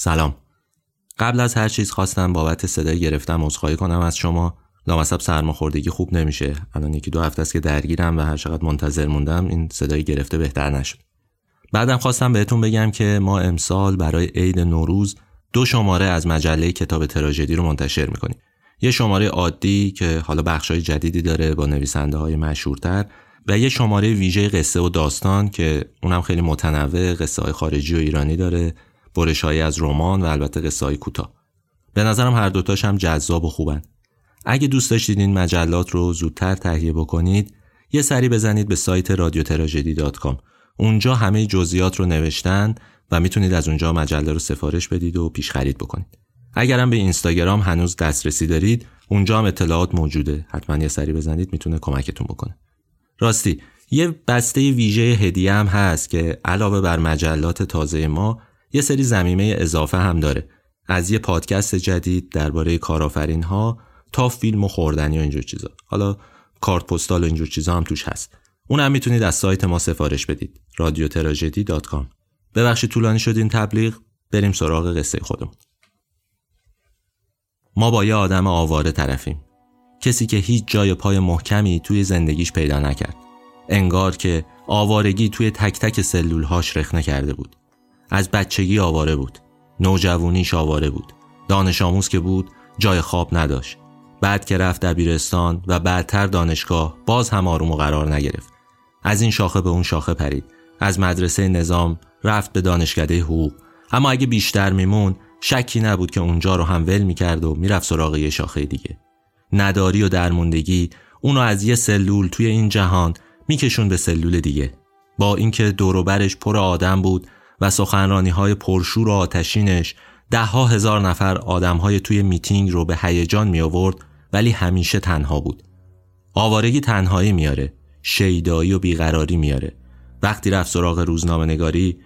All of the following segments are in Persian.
سلام. قبل از هر چیز خواستم بابت صدای گرفتم عذرخواهی کنم از شما. لامصب سرماخوردگی خوب نمیشه. الان یکی دو هفته است که درگیرم و هر چقدر منتظر موندم این صدای گرفته بهتر نشد. بعدم خواستم بهتون بگم که ما امسال برای عید نوروز دو شماره از مجله کتاب تراژدی رو منتشر می‌کنیم. یه شماره عادی که حالا بخشای جدیدی داره با نویسنده های مشهورتر و یه شماره ویژه قصه و داستان که اونم خیلی متنوع قصه های خارجی و ایرانی داره. برش از رمان و البته قصه کوتاه. به نظرم هر دوتاش هم جذاب و خوبن. اگه دوست داشتید این مجلات رو زودتر تهیه بکنید یه سری بزنید به سایت رادیو اونجا همه جزئیات رو نوشتن و می‌تونید از اونجا مجله رو سفارش بدید و پیش خرید بکنید. اگرم به اینستاگرام هنوز دسترسی دارید اونجا هم اطلاعات موجوده. حتما یه سری بزنید می‌تونه کمکتون بکنه. راستی یه بسته ویژه هدیه هم هست که علاوه بر مجلات تازه ما یه سری زمینه اضافه هم داره. از یه پادکست جدید درباره کارآفرین ها تا فیلم و خوردنی و اینجور چیزا. حالا کارت پستال و اینجور چیزا هم توش هست. اون هم می‌تونید از سایت ما سفارش بدید. کام. ببخشید طولانی شد این تبلیغ. بریم سراغ قصه خودمون. ما با یه آدم آواره طرفیم. کسی که هیچ جای پای محکمی توی زندگیش پیدا نکرد. انگار که آوارگی توی تک تک سلولهاش رخنه کرده بود. از بچگی آواره بود. نوجوانیش آواره بود. دانش آموز که بود جای خواب نداشت. بعد که رفت دبیرستان و بعدتر دانشگاه باز هم آروم و قرار نگرفت. از این شاخه به اون شاخه پرید. از مدرسه نظام رفت به دانشکده حقوق. اما اگه بیشتر میمون شکی نبود که اونجا رو هم ول می‌کرد و می‌رفت سراغ یه شاخه دیگه. نداری و درموندگی اونو از یه سلول توی این جهان میکشون به سلول دیگه. با اینکه دوروبرش پر آدم بود و سخنرانی های پرشور و آتشینش ده ها هزار نفر آدم های توی میتینگ رو به هیجان می آورد ولی همیشه تنها بود. آوارگی تنهایی میاره شیدایی و بیقراری میاره. وقتی رفت سراغ روزنامه نگاری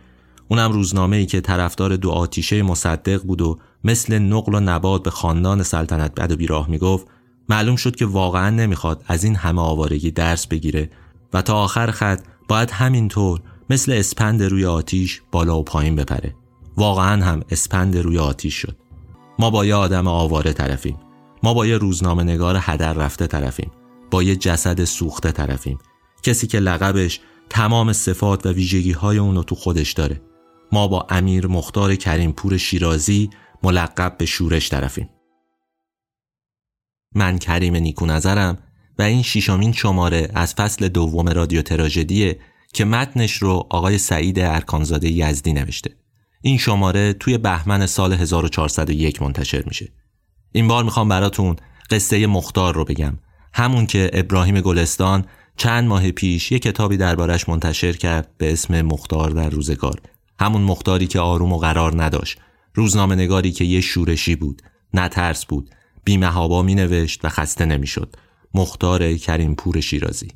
اونم روزنامه ای که طرفدار دو آتیشه مصدق بود و مثل نقل و نباد به خاندان سلطنت بد و بیراه می‌گفت معلوم شد که واقعا نمی‌خواد از این همه آوارگی درس بگیره و تا آخر خط باید همینطور مثل اسپند روی آتیش بالا و پایین بپره. واقعا هم اسپند روی آتیش شد. ما با یه آدم آواره طرفیم. ما با یه روزنامه نگار هدر رفته طرفیم. با یه جسد سوخته طرفیم. کسی که لقبش تمام صفات و ویژگی های اونو تو خودش داره. ما با امیر مختار کریم پور شیرازی ملقب به شورش طرفیم. من کریم نیکو نظرم و این شیشمین شماره از فصل دوم رادیو تراژدیه که متنش رو آقای سعید ارکانزاده یزدی نوشته. این شماره توی بهمن سال 1401 منتشر میشه. این بار می‌خوام براتون قصه مختار رو بگم. همون که ابراهیم گلستان چند ماه پیش یه کتابی دربارش منتشر کرد به اسم مختار در روزگار. همون مختاری که آروم و قرار نداشت. روزنامه نگاری که یه شورشی بود نه ترس بود. بیمهابا می نوشت و خسته نمی‌شد. مختار کریم پور شیرازی.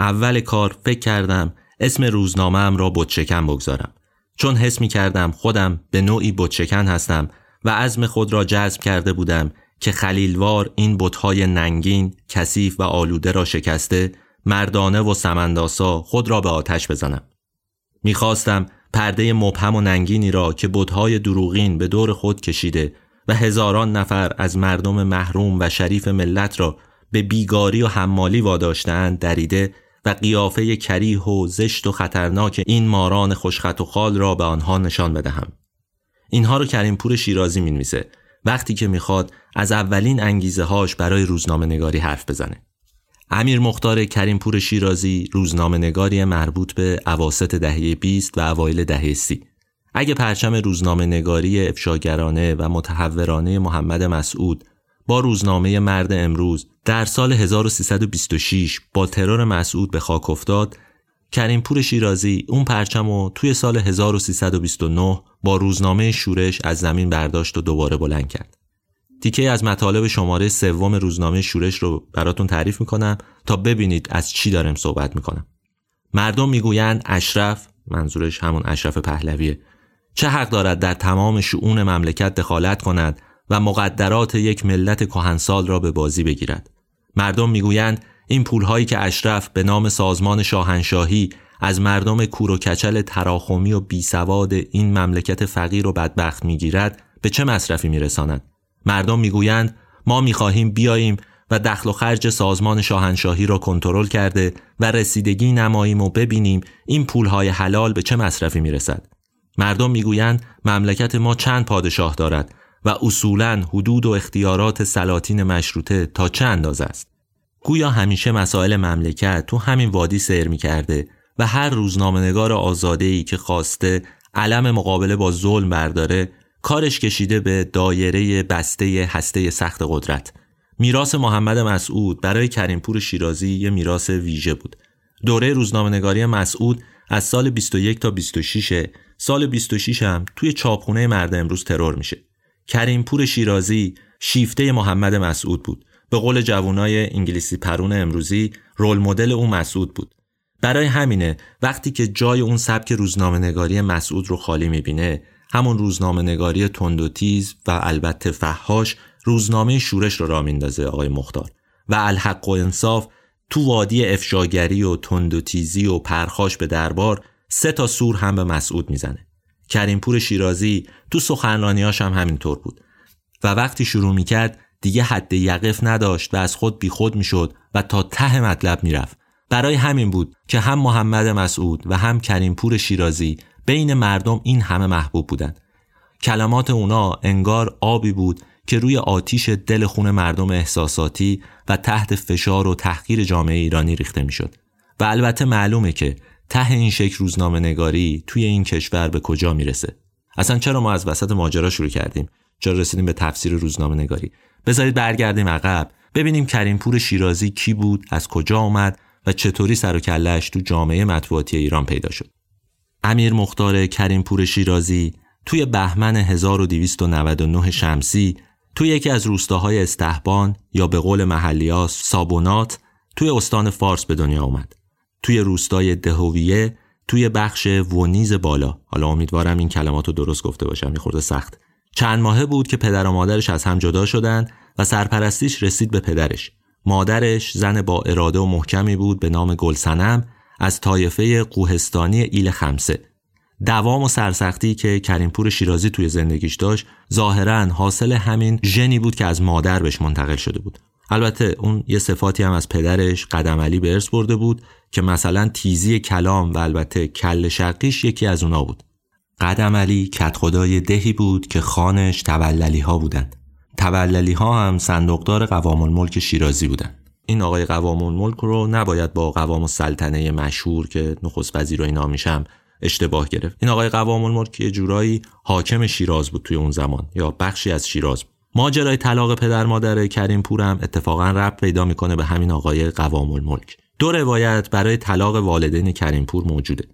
اول کار فکر کردم اسم روزنامه را بودشکن بگذارم چون حس می کردم خودم به نوعی بودشکن هستم و عزم خود را جذب کرده بودم که خلیلوار این بتهای ننگین، کثیف و آلوده را شکسته مردانه و سمنداسا خود را به آتش بزنم. می‌خواستم پرده مبهم و ننگینی را که بتهای دروغین به دور خود کشیده و هزاران نفر از مردم محروم و شریف ملت را به بیگاری و حمالی واداشتند دریده و قیافه کریه و زشت و خطرناک این ماران خوشخط و خال را به آنها نشان بدهم. اینها رو کریم پور شیرازی می‌نویسه. وقتی که می‌خواد از اولین انگیزه هاش برای روزنامه نگاری حرف بزنه. امیر مختار کریم پور شیرازی روزنامه نگاری مربوط به عواست دهه 20 و اوایل دهه سی. اگه پرچم روزنامه نگاری افشاگرانه و متحورانه محمد مسعود با روزنامه مرد امروز در سال 1326 با ترور مسعود به خاک افتاد کریم پور شیرازی اون پرچم رو توی سال 1329 با روزنامه شورش از زمین برداشت و دوباره بلند کرد. تیکه از مطالب شماره سوم روزنامه شورش رو براتون تعریف می‌کنم تا ببینید از چی دارم صحبت می‌کنم. مردم می‌گویند اشرف منظورش همون اشرف پهلویه چه حق دارد در تمام شعون مملکت دخالت کند و مقدرات یک ملت کهنسال را به بازی بگیرد مردم می‌گویند این پولهایی که اشرف به نام سازمان شاهنشاهی از مردم کور و کچل تراخمی و بیسواد این مملکت فقیر و بدبخت می‌گیرد به چه مصرفی میرساند مردم می‌گویند ما می‌خواهیم بیاییم و دخل و خرج سازمان شاهنشاهی را کنترل کرده و رسیدگی نماییم و ببینیم این پولهای حلال به چه مصرفی می‌رسد. مردم می‌گویند مملکت ما چند پادشاه دارد و اصولا حدود و اختیارات سلاطین مشروطه تا چه اندازه است؟ گویا همیشه مسائل مملکت تو همین وادی سیر می کرده و هر روزنامه‌نگار آزاده ای که خواسته علم مقابله با ظلم برداره کارش کشیده به دایره بسته هسته سخت قدرت. میراث محمد مسعود برای کریمپور شیرازی یه میراث ویژه بود. دوره روزنامه‌نگاری مسعود از سال 21 تا 26 سال 26 هم توی چاپخونه مرد امروز ترور میشه. کریمپور شیرازی شیفته محمد مسعود بود. به قول جوانای انگلیسی پرون امروزی رول مدل اون مسعود بود. برای همینه وقتی که جای اون سبک روزنامه نگاری مسعود رو خالی می‌بینه همون روزنامه نگاری تند و البته فحاش روزنامه شورش رو را میندازه آقای مختار. و الحق و انصاف تو وادی افشاگری و تند و و پرخاش به دربار سه تا سور هم به مسعود می‌زنه. کریمپور شیرازی تو سخنرانیاش هم همینطور بود. و وقتی شروع می‌کرد دیگه حد یقف نداشت و از خود بیخود می‌شد و تا ته مطلب می‌رفت. برای همین بود که هم محمد مسعود و هم کریمپور شیرازی بین مردم این همه محبوب بودند. کلمات اونا انگار آبی بود که روی آتیش دل خون مردم احساساتی و تحت فشار و تحقیر جامعه ایرانی ریخته می‌شد. و البته معلومه که ته این شکل روزنامه نگاری توی این کشور به کجا می‌رسه؟ اصلا چرا ما از وسط ماجرا شروع کردیم؟ چرا رسیدیم به تفسیر روزنامه نگاری بذارید برگردیم عقب ببینیم کریمپور شیرازی کی بود از کجا آمد و چطوری سر و کلش تو جامعه مطبوعاتی ایران پیدا شد. امیر مختار کریمپور شیرازی توی بهمن 1299 شمسی توی یکی از روستاهای استحبان یا به قول محلی سابونات توی استان فارس به دنیا آمد توی روستای دهویه توی بخش ونیز بالا. حالا امیدوارم این کلمات رو درست گفته باشم خورده سخت. چند ماهه بود که پدر و مادرش از هم جدا شدن و سرپرستیش رسید به پدرش. مادرش زن با اراده و محکمی بود به نام گلسنم از طایفه قوهستانی ایل خمسه. دوام و سرسختی که کریمپور شیرازی توی زندگیش داشت ظاهرا حاصل همین ژنی بود که از مادر بهش منتقل شده بود. البته اون یه صفاتی هم از پدرش قدم علی به ارث برده بود که مثلا تیزی کلام و البته کل شقیش یکی از اونا بود. قدم علی کت خدای دهی بود که خانش توللی ها بودند. توللی ها هم صندوقدار قوام الملک شیرازی بودند. این آقای قوام الملک رو نباید با قوام السلطنه مشهور که نخست وزیر و اینا میشم اشتباه گرفت. این آقای قوام الملک یه جورایی حاکم شیراز بود توی اون زمان یا بخشی از شیراز. بود ماجرای طلاق پدر مادر کریم پورم اتفاقا ربط پیدا می‌کنه به همین آقای قوام الملک. دو روایت برای طلاق والدین کریم پور موجوده.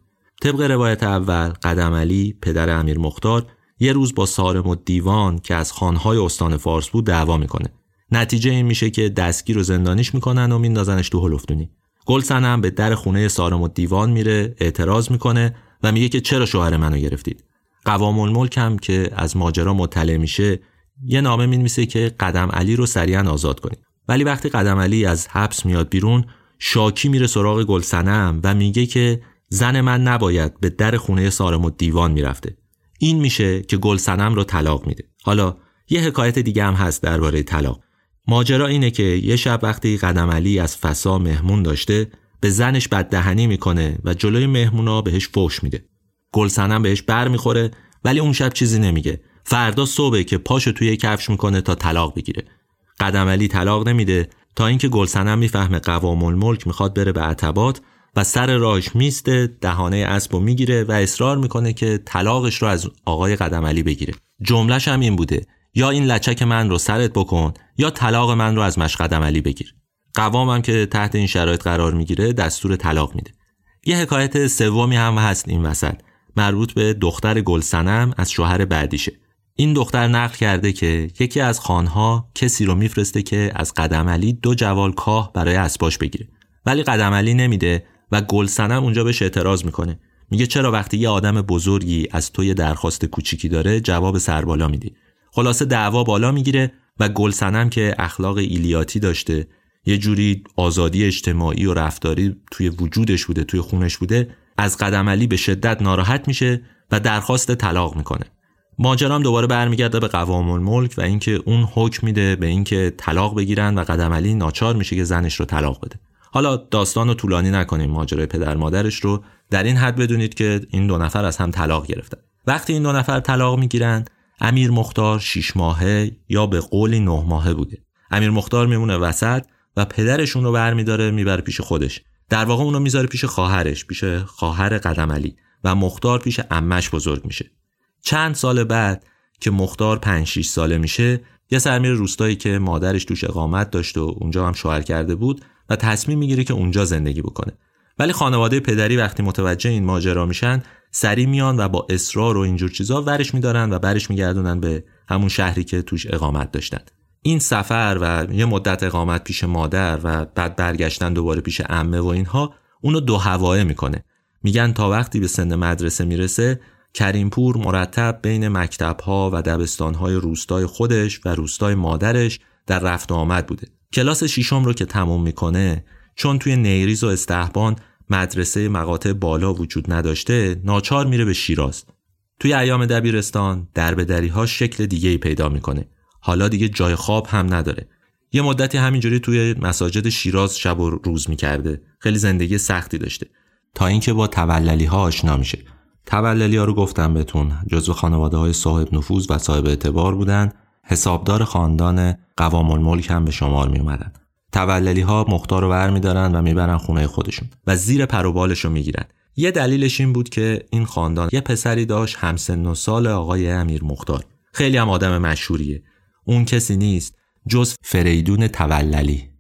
طبق روایت اول قدم علی پدر امیر مختار یه روز با سارم و دیوان که از خانهای استان فارس بود دعوا می‌کنه. نتیجه این میشه که دستگیر و زندانیش می‌کنن و میندازنش تو هلفتونی گلسنم به در خونه سارم و دیوان میره اعتراض می‌کنه و میگه که چرا شوهر منو گرفتید. قوام الملک هم که از ماجرا مطلع میشه یه نامه می‌نویسه که قدم علی رو سریعا آزاد کنید. ولی وقتی قدم علی از حبس میاد بیرون شاکی میره سراغ گلسنم و میگه که زن من نباید به در خونه سارم و دیوان می‌رفته. این میشه که گلسنم رو طلاق میده. حالا یه حکایت دیگه هم هست درباره طلاق. ماجرا اینه که یه شب وقتی قدم علی از فسا مهمون داشته به زنش بددهنی می‌کنه و جلوی مهمونا بهش فوش میده. گلسنم بهش بر می‌خوره ولی اون شب چیزی نمیگه. فردا صبح که پاشو توی کفش می‌کنه تا طلاق بگیره. قدم علی طلاق نمیده تا اینکه گلسنم می‌فهمه قوام الملک می‌خواد بره به عتبات و سر راش میسته دهانه اسب و می‌گیره و اصرار می‌کنه که طلاقش رو از آقای قدم علی بگیره. جملهش هم این بوده یا این لچک من رو سرت بکن یا طلاق من رو از مشقدم علی بگیر. قوامم که تحت این شرایط قرار می‌گیره دستور طلاق میده. یه حکایت سومی هم هست این وسط مربوط به دختر گلسنم از شوهر بعدیشه. این دختر نقل کرده که یکی از خانها کسی رو میفرسته که از قدم علی دو جوال کاه برای اسباش بگیره. ولی قدم علی نمیده و گلسنم اونجا بهش اعتراض می‌کنه. میگه چرا وقتی یه آدم بزرگی از تو یه درخواست کوچیکی داره جواب سربالا میدی خلاصه دعوا بالا می‌گیره و گلسنم که اخلاق ایلیاتی داشته یه جوری آزادی اجتماعی و رفتاری توی وجودش بوده توی خونش بوده از قدم علی به شدت ناراحت میشه و درخواست طلاق می‌کنه. ماجرام دوباره برمیگرده به قوام الملک و اینکه اون حکم میده به اینکه طلاق بگیرن و قدم علی ناچار میشه که زنش رو طلاق بده. حالا داستان رو طولانی نکنیم ماجرای پدر مادرش رو. در این حد بدونید که این دو نفر از هم طلاق گرفتن. وقتی این دو نفر طلاق می‌گیرن امیر مختار شیش ماهه یا به قولی نه ماهه بوده. امیر مختار میمونه وسط و پدرشون رو برمیداره می‌بره پیش خودش. در واقع اونو می‌ذاره پیش خواهرش پیش خواهر قدم علی و مختار پیش امش بزرگ میشه. چند سال بعد که مختار 5 6 ساله میشه یه سر میره روستایی که مادرش توش اقامت داشت و اونجا هم شوهر کرده بود و تصمیم می‌گیره که اونجا زندگی بکنه. ولی خانواده پدری وقتی متوجه این ماجرا میشن سری میان و با اصرار و اینجور چیزا ورش میدارن و برش میگردونن به همون شهری که توش اقامت داشتن. این سفر و یه مدت اقامت پیش مادر و بعد برگشتن دوباره پیش عمه و اینها اونو دو هوایه می‌کنه. میگن تا وقتی به سن مدرسه می‌رسه کریمپور مرتب بین مکتبها و دبستانهای روستای خودش و روستای مادرش در رفت و آمد بوده. کلاس شیشم رو که تموم می‌کنه چون توی نیریز و استحبان مدرسه مقاطع بالا وجود نداشته ناچار میره به شیراز. توی ایام دبیرستان دربدری ها شکل دیگه ای پیدا می‌کنه. حالا دیگه جای خواب هم نداره. یه مدتی همینجوری توی مساجد شیراز شب و روز می‌کرده. خیلی زندگی سختی داشته. تا اینکه با توللی ها آشنا میشه. توللی رو گفتم بهتون. جزو خانواده های صاحب نفوذ و صاحب اعتبار بودن. حسابدار خاندان قوام الملک هم به شمار می اومدن توللی ها مختار رو ور و می‌برن خونه خودشون و زیر پروبالش رو می‌گیرن. یه دلیلش این بود که این خاندان یه پسری داشت همسن و سال آقای امیر مختار. خیلی هم آدم مشهوریه. اون کسی نیست جز فریدون توللی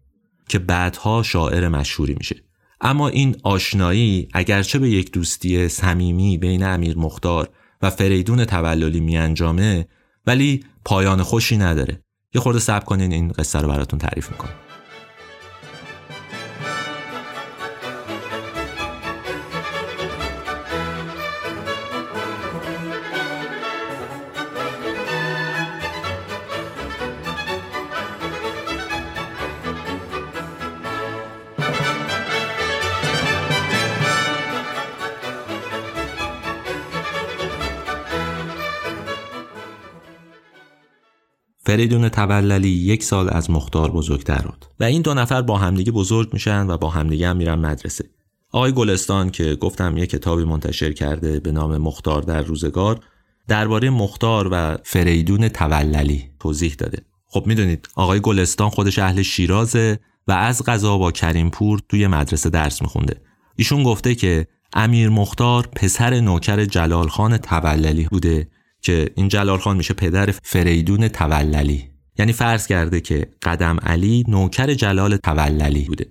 که بعدها شاعر مشهوری میشه. اما این آشنایی اگرچه به یک دوستی صمیمی بین امیر مختار و فریدون توللی میانجامه ولی پایان خوشی نداره. یه خورده سب کنین این قصه رو براتون تعریف می‌کنم. فریدون توللی یک سال از مختار بزرگتر بود و این دو نفر با همدیگه بزرگ میشن و با همدیگه هم میرن مدرسه. آقای گلستان که گفتم یک کتابی منتشر کرده به نام مختار در روزگار درباره مختار و فریدون توللی توضیح داده. خب می‌دونید آقای گلستان خودش اهل شیرازه و از غذا با کریمپور توی مدرسه درس میخونده. ایشون گفته که امیر مختار پسر نوکر جلال خان توللی بوده که این جلال خان میشه پدر فریدون توللی. یعنی فرض کرده که قدم علی نوکر جلال توللی بوده.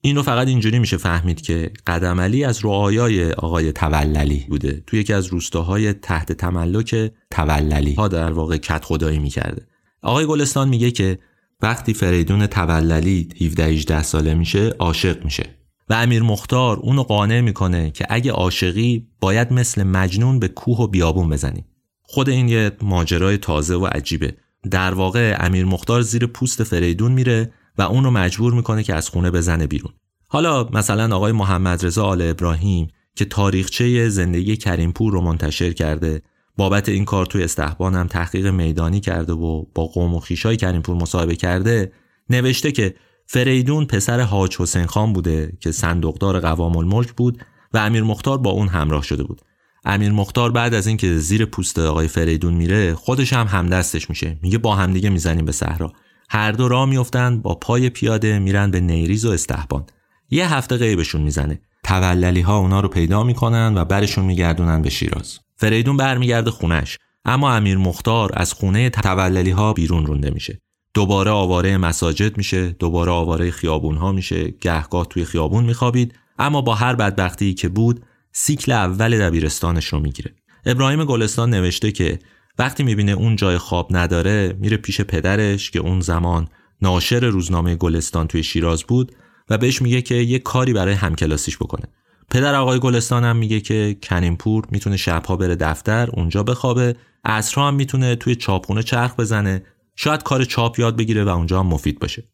این رو فقط اینجوری میشه فهمید که قدم علی از رعایای آقای توللی بوده. توی یکی از روستاهای تحت تملک توللی ها در واقع کت خدایی می‌کرده. آقای گلستان میگه که وقتی فریدون توللی 17 18 ساله میشه عاشق میشه. و امیر مختار اونو قانع می‌کنه که اگه عاشقی باید مثل مجنون به کوه و بیابون بزنی. خود این یه ماجرای تازه و عجیبه. در واقع امیر مختار زیر پوست فریدون میره و اون رو مجبور می‌کنه که از خونه بزنه بیرون. حالا مثلا آقای محمد رضا آل ابراهیم که تاریخچه زندگی کریمپور رو منتشر کرده بابت این کار توی استحبان هم تحقیق میدانی کرده و با قوم و خیشای کریمپور مصاحبه کرده نوشته که فریدون پسر حاج حسین خان بوده که صندوقدار قوام الملک بود و امیر مختار با اون همراه شده بود. امیر مختار بعد از اینکه زیر پوست آقای فریدون میره خودش هم همدستش میشه. میگه با همدیگه می‌زنیم به صحرا. هر دو راه میفتن با پای پیاده میرن به نیریز و استحبان. یه هفته غیبشون می‌زنه. توللی ها اونا رو پیدا می‌کنن و برشون میگردونن به شیراز. فریدون برمیگرده خونش اما امیر مختار از خونه توللی ها بیرون رونده میشه. دوباره آواره مساجد میشه دوباره آواره خیابون ها میشه. گهگاه توی خیابون میخوابید. اما با هر بدبختی که بود سیکل اول دبیرستانش رو می‌گیره. ابراهیم گلستان نوشته که وقتی می‌بینه اون جای خواب نداره میره پیش پدرش که اون زمان ناشر روزنامه گلستان توی شیراز بود و بهش میگه که یه کاری برای همکلاسیش بکنه. پدر آقای گلستان هم میگه که کنیمپور می‌تونه شبها بره دفتر اونجا بخوابه عصرها هم می‌تونه توی چاپخونه چرخ بزنه. شاید کار چاپ یاد بگیره و اونجا هم مفید باشه.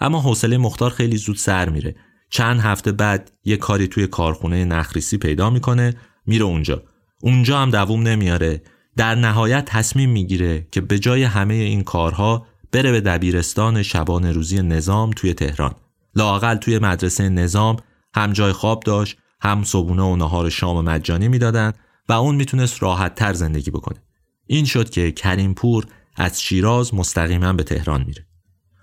اما حوصله مختار خیلی زود سر میره. چند هفته بعد یه کاری توی کارخونه نخریسی پیدا می‌کنه میره اونجا. اونجا هم دووم نمیاره. در نهایت تصمیم می‌گیره که به جای همه این کارها بره به دبیرستان شبان روزی نظام توی تهران. لاقل توی مدرسه نظام هم جای خواب داشت هم صبونه و نهار شام مجانی می‌دادن و اون می‌تونست راحت تر زندگی بکنه. این شد که کریمپور از شیراز مستقیما به تهران میره.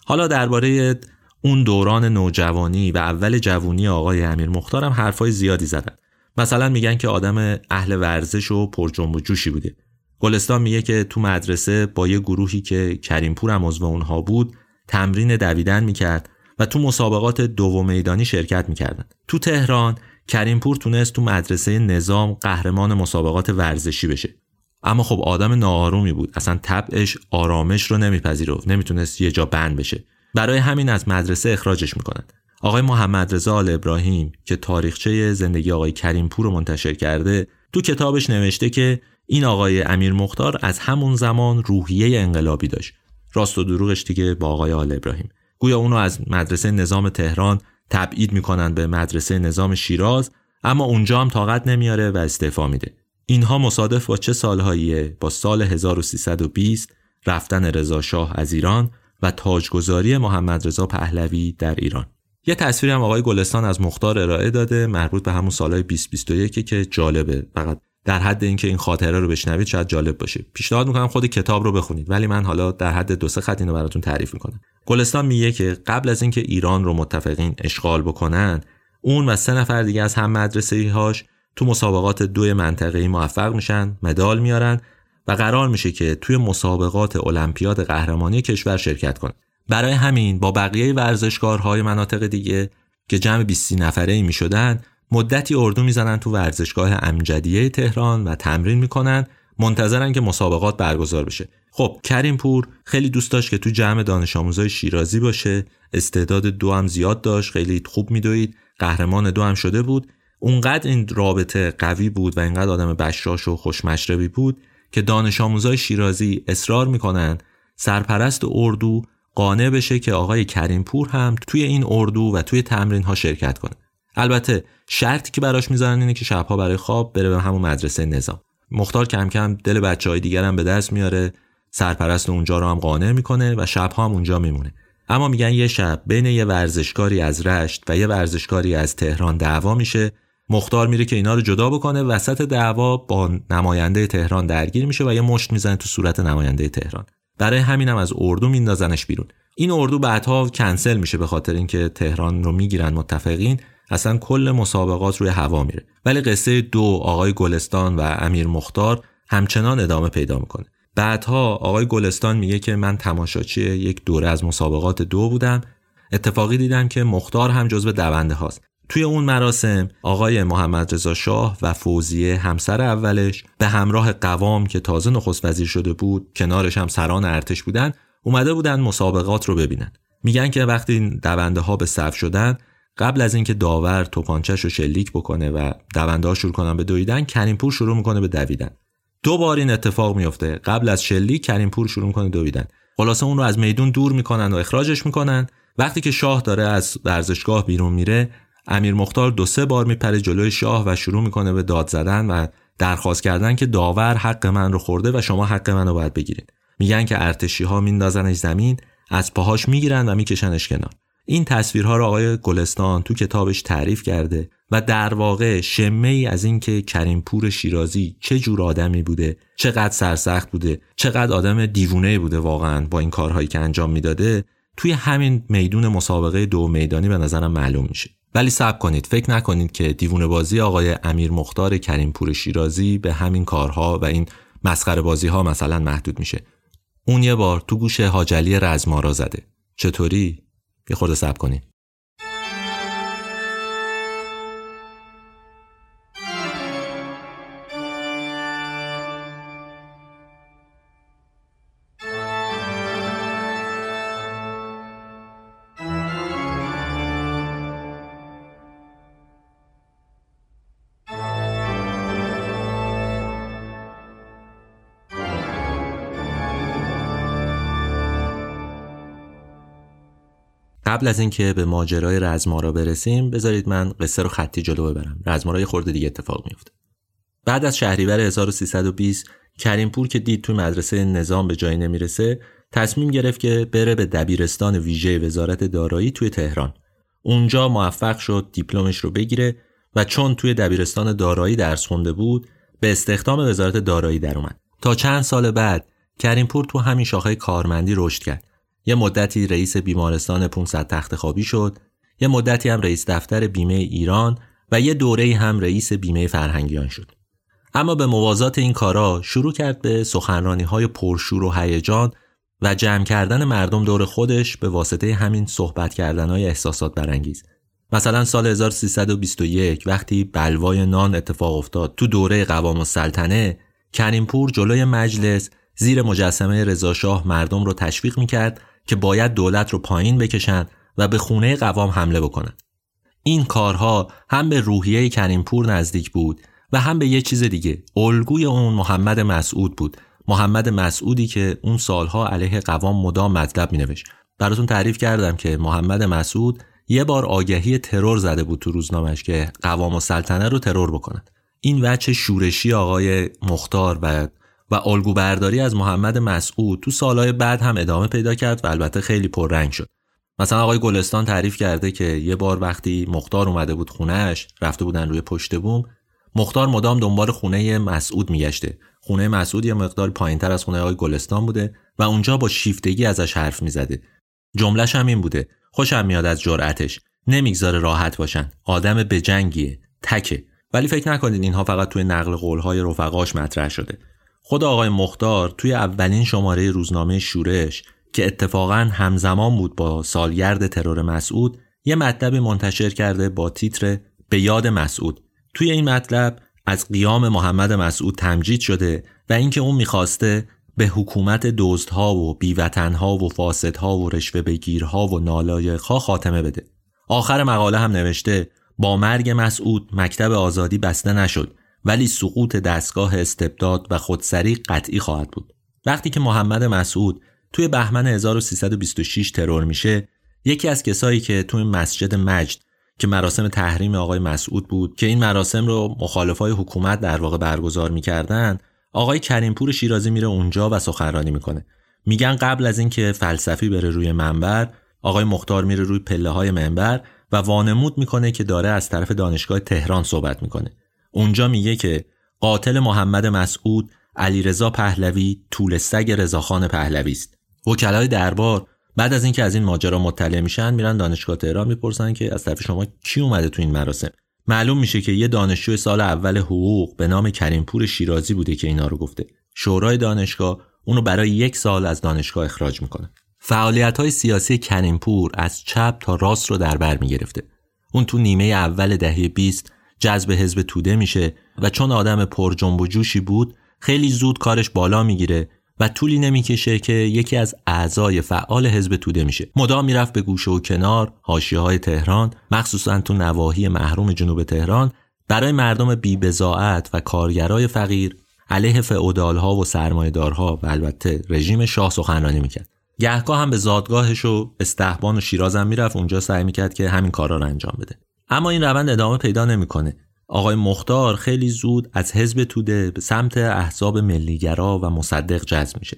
حالا درباره اون دوران نوجوانی و اول جوونی آقای امیر مختارم حرفای زیادی زدن. مثلا میگن که آدم اهل ورزش و پرجنب و جوشی بوده. گلستان میگه که تو مدرسه با یه گروهی که کریمپور هم عضو اونها بود تمرین دویدن می‌کرد و تو مسابقات دو میدانی شرکت می‌کردن. تو تهران کریمپور تونست تو مدرسه نظام قهرمان مسابقات ورزشی بشه. اما خب آدم ناآرومی بود. اصلا طبعش آرامش رو نمیپذیرفت. نمی‌تونست یه جا بند بشه. برای همین از مدرسه اخراجش می‌کنن آقای محمد رضا آل ابراهیم که تاریخچه زندگی آقای کریمپور رو منتشر کرده تو کتابش نوشته که این آقای امیر مختار از همون زمان روحیه انقلابی داشت. راست و دروغش دیگه با آقای آل ابراهیم. گویا اونو از مدرسه نظام تهران تبعید می‌کنن به مدرسه نظام شیراز اما اونجا هم طاقت نمیاره و استعفا میده. اینها مصادف با چه سالهاییه؟ با سال 1320 رفتن رضا شاه از ایران و تاجگذاری محمد رضا پهلوی در ایران. یه تصویری هم آقای گلستان از مختار ارائه داده مربوط به همون سالهای 2021 که جالبه. فقط در حد اینکه این خاطره رو بشنوید شاید جالب باشه. پیشنهاد می‌کنم خود کتاب رو بخونید ولی من حالا در حد دو سه خط اینو براتون تعریف می‌کنم. گلستان میگه که قبل از اینکه ایران رو متفقین اشغال بکنن اون و سه نفر دیگه از هم مدرسه هاش تو مسابقات دوی منطقه‌ای موفق میشن مدال میارن و قرار میشه که توی مسابقات المپیاد قهرمانی کشور شرکت کنن برای همین با بقیه ورزشکارهای مناطق دیگه که جمع 20 نفره ای می‌شدن مدتی اردو می‌زنن تو ورزشگاه امجدیه تهران و تمرین می‌کنن منتظرن که مسابقات برگزار بشه. خب کریم پور خیلی دوست داشت که تو جمع دانش آموزای شیرازی باشه. استعداد دو هم زیاد داشت خیلی خوب میدوید. قهرمان دو هم شده بود. اونقدر این رابطه قوی بود و اینقدر آدم بشاش و خوشمشربی بود که دانش آموزای شیرازی اصرار می‌کنن. سرپرست اردو قانع بشه که آقای کریمپور هم توی این اردو و توی تمرین ها شرکت کنه. البته شرطی که براش می‌ذارن اینه که شبها برای خواب بره به همون مدرسه نظام. مختار کم کم دل بچه های دیگر هم به دست میاره. سرپرست اونجا رو هم قانع می‌کنه و شبها هم اونجا میمونه. اما میگن یه شب بین یه ورزشکاری از رشت و یه ورزشکاری از تهران دعوا میشه. مختار میره که اینا رو جدا بکنه وسط دعوا با نماینده تهران درگیر میشه و یه مشت می‌زنه تو صورت نماینده تهران. برای همینم از اردو میندازنش بیرون. این اردو بعدها کنسل میشه به خاطر اینکه تهران رو می‌گیرن متفقین. اصلا کل مسابقات روی هوا میره. ولی قصه دو آقای گلستان و امیر مختار همچنان ادامه پیدا می‌کنه. بعدها آقای گلستان میگه که من تماشاچی یک دوره از مسابقات دو بودم. اتفاقی دیدم که مختار هم جزو دونده هاست. توی اون مراسم آقای محمد رضا شاه و فوزیه همسر اولش به همراه قوام که تازه نخست وزیر شده بود کنارش هم سران ارتش بودن اومده بودن مسابقات رو ببینن. میگن که وقتی دونده ها به صف شدن قبل از اینکه داور توپانچش رو شلیک بکنه و دونده ها شروع کنن به دویدن کریمپور شروع می‌کنه به دویدن. دو بار این اتفاق میفته قبل از شلیک کریمپور شروع می‌کنه دویدن. خلاصه اون رو از میدون دور می‌کنن و اخراجش می‌کنن. وقتی که شاه داره از ورزشگاه بیرون میره امیر مختار دو سه بار میپره جلوی شاه و شروع می‌کنه به داد زدن و درخواست کردن که داور حق من رو خورده و شما حق منو باید بگیرین میگن که ارتشی ها میندازنش زمین از پاهاش می‌گیرن و میکشنش کنار. این تصویرها رو آقای گلستان تو کتابش تعریف کرده و در واقع شمه ای از اینکه کریمپور شیرازی چه جور آدمی بوده چقدر سرسخت بوده چقدر آدم دیوونه بوده واقعا با این کارهایی که انجام می‌داده توی همین میدون مسابقه دو میدانی به نظرم معلوم میشه. ولی صبر کنید فکر نکنید که دیوونه بازی آقای امیر مختار کریمپور شیرازی به همین کارها و این مسخره بازی ها مثلا محدود میشه. اون یه بار تو گوش حاجلی رزمارا زده. چطوری؟ یه خورده سب کنید قبل از اینکه به ماجرای رزمارا برسیم بذارید من قصه رو خطی جلو ببرم. رزمارا یه خورده دیگه اتفاق میفته بعد از شهریور 1320 کریمپور که دید توی مدرسه نظام به جایی نمی‌رسه تصمیم گرفت که بره به دبیرستان ویژه وزارت دارایی توی تهران. اونجا موفق شد دیپلمش رو بگیره و چون توی دبیرستان دارایی درس خونده بود به استخدام وزارت دارایی در اومد. تا چند سال بعد کریمپور تو همین شاخه کارمندی رشد کرد. یه مدتی رئیس بیمارستان 500 تخت خوابی شد یه مدتی هم رئیس دفتر بیمه ایران و یه دوره هم رئیس بیمه فرهنگیان شد. اما به موازات این کارا شروع کرد به سخنرانی های پرشور و هیجان و جمع کردن مردم دور خودش به واسطه همین صحبت کردن های احساسات برانگیز. مثلا سال 1321 وقتی بلوای نان اتفاق افتاد تو دوره قوام السلطنه کریمپور جلوی مجلس زیر مجسمه رضاشاه مردم رو تشویق می‌کرد که باید دولت رو پایین بکشن و به خونه قوام حمله بکنن. این کارها هم به روحیه کریمپور نزدیک بود و هم به یه چیز دیگه. الگوی اون محمد مسعود بود. محمد مسعودی که اون سالها علیه قوام مدام مطلب می نوشت براتون تعریف کردم که محمد مسعود یه بار آگهی ترور زده بود تو روزنامهش که قوام و سلطنه رو ترور بکنن. این وچه شورشی آقای مختار و و الگو برداری از محمد مسعود تو سالهای بعد هم ادامه پیدا کرد و البته خیلی پررنگ شد. مثلا آقای گلستان تعریف کرده که یه بار وقتی مختار اومده بود خونهش رفته بودن روی پشت بوم مختار مدام دنبال خونه مسعود میگشته. خونه مسعود یه مقدار پایینتر از خونه آقای گلستان بوده و اونجا با شیفتگی ازش حرف می‌زده. جملهش هم این بوده. خوشم میاد از جرأتش. نمی‌گذاره راحت باشن. آدم به جنگیه تکه. ولی فکر نکنید اینها فقط توی نقل قولهای رفقاش مطرح شده. خود آقای مختار توی اولین شماره روزنامه شورش که اتفاقا همزمان بود با سالگرد ترور مسعود یه مطلبی منتشر کرده با تیتر به یاد مسعود. توی این مطلب از قیام محمد مسعود تمجید شده و اینکه اون می‌خواسته به حکومت دزدها و بیوطنها و فاسدها و رشوه بگیرها و نالایقها خاتمه بده. آخر مقاله هم نوشته با مرگ مسعود مکتب آزادی بسته نشد. ولی سقوط دستگاه استبداد و خودسری قطعی خواهد بود. وقتی که محمد مسعود توی بهمن 1326 ترور میشه یکی از کسایی که توی مسجد مجد که مراسم تحریم آقای مسعود بود که این مراسم رو مخالفای حکومت در واقع برگزار می‌کردن آقای کریمپور شیرازی میره اونجا و سخنرانی می‌کنه. میگن قبل از اینکه فلسفی بره روی منبر آقای مختار میره روی پله های منبر و وانمود می‌کنه که داره از طرف دانشگاه تهران صحبت می‌کنه. اونجا میگه که قاتل محمد مسعود علیرضا پهلوی طول سگ رضاخان پهلوی است. وکلای دربار بعد از اینکه از این ماجرا مطلع میشن میرن دانشگاه تهران می‌پرسن که از طرف شما کی اومده تو این مراسم. معلوم میشه که یه دانشجو سال اول حقوق به نام کریمپور شیرازی بوده که اینا رو گفته. شورای دانشگاه اونو برای یک سال از دانشگاه اخراج می‌کنه. فعالیت های سیاسی کریمپور از چپ تا راست رو در بر می‌گرفته. اون تو نیمه اول دهه 20 جذب حزب توده میشه و چون آدم پر جنب و جوشی بود خیلی زود کارش بالا می‌گیره و طولی نمی‌کشه که یکی از اعضای فعال حزب توده میشه. مدام می‌رفت به گوشه و کنار حاشیه های تهران مخصوصا تو نواحی محروم جنوب تهران برای مردم بیبزاعت و کارگرای فقیر علیه ها و سرمایه‌دارها و البته رژیم شاه سخنرانی می‌کرد. گهگاه هم به زادگاهش و استحبان و شیراز هم می‌رفت اونجا سعی می‌کرد که همین کارا رو انجام بده. اما این روند ادامه پیدا نمی‌کنه. آقای مختار خیلی زود از حزب توده به سمت احزاب ملیگرا و مصدق جذب میشه.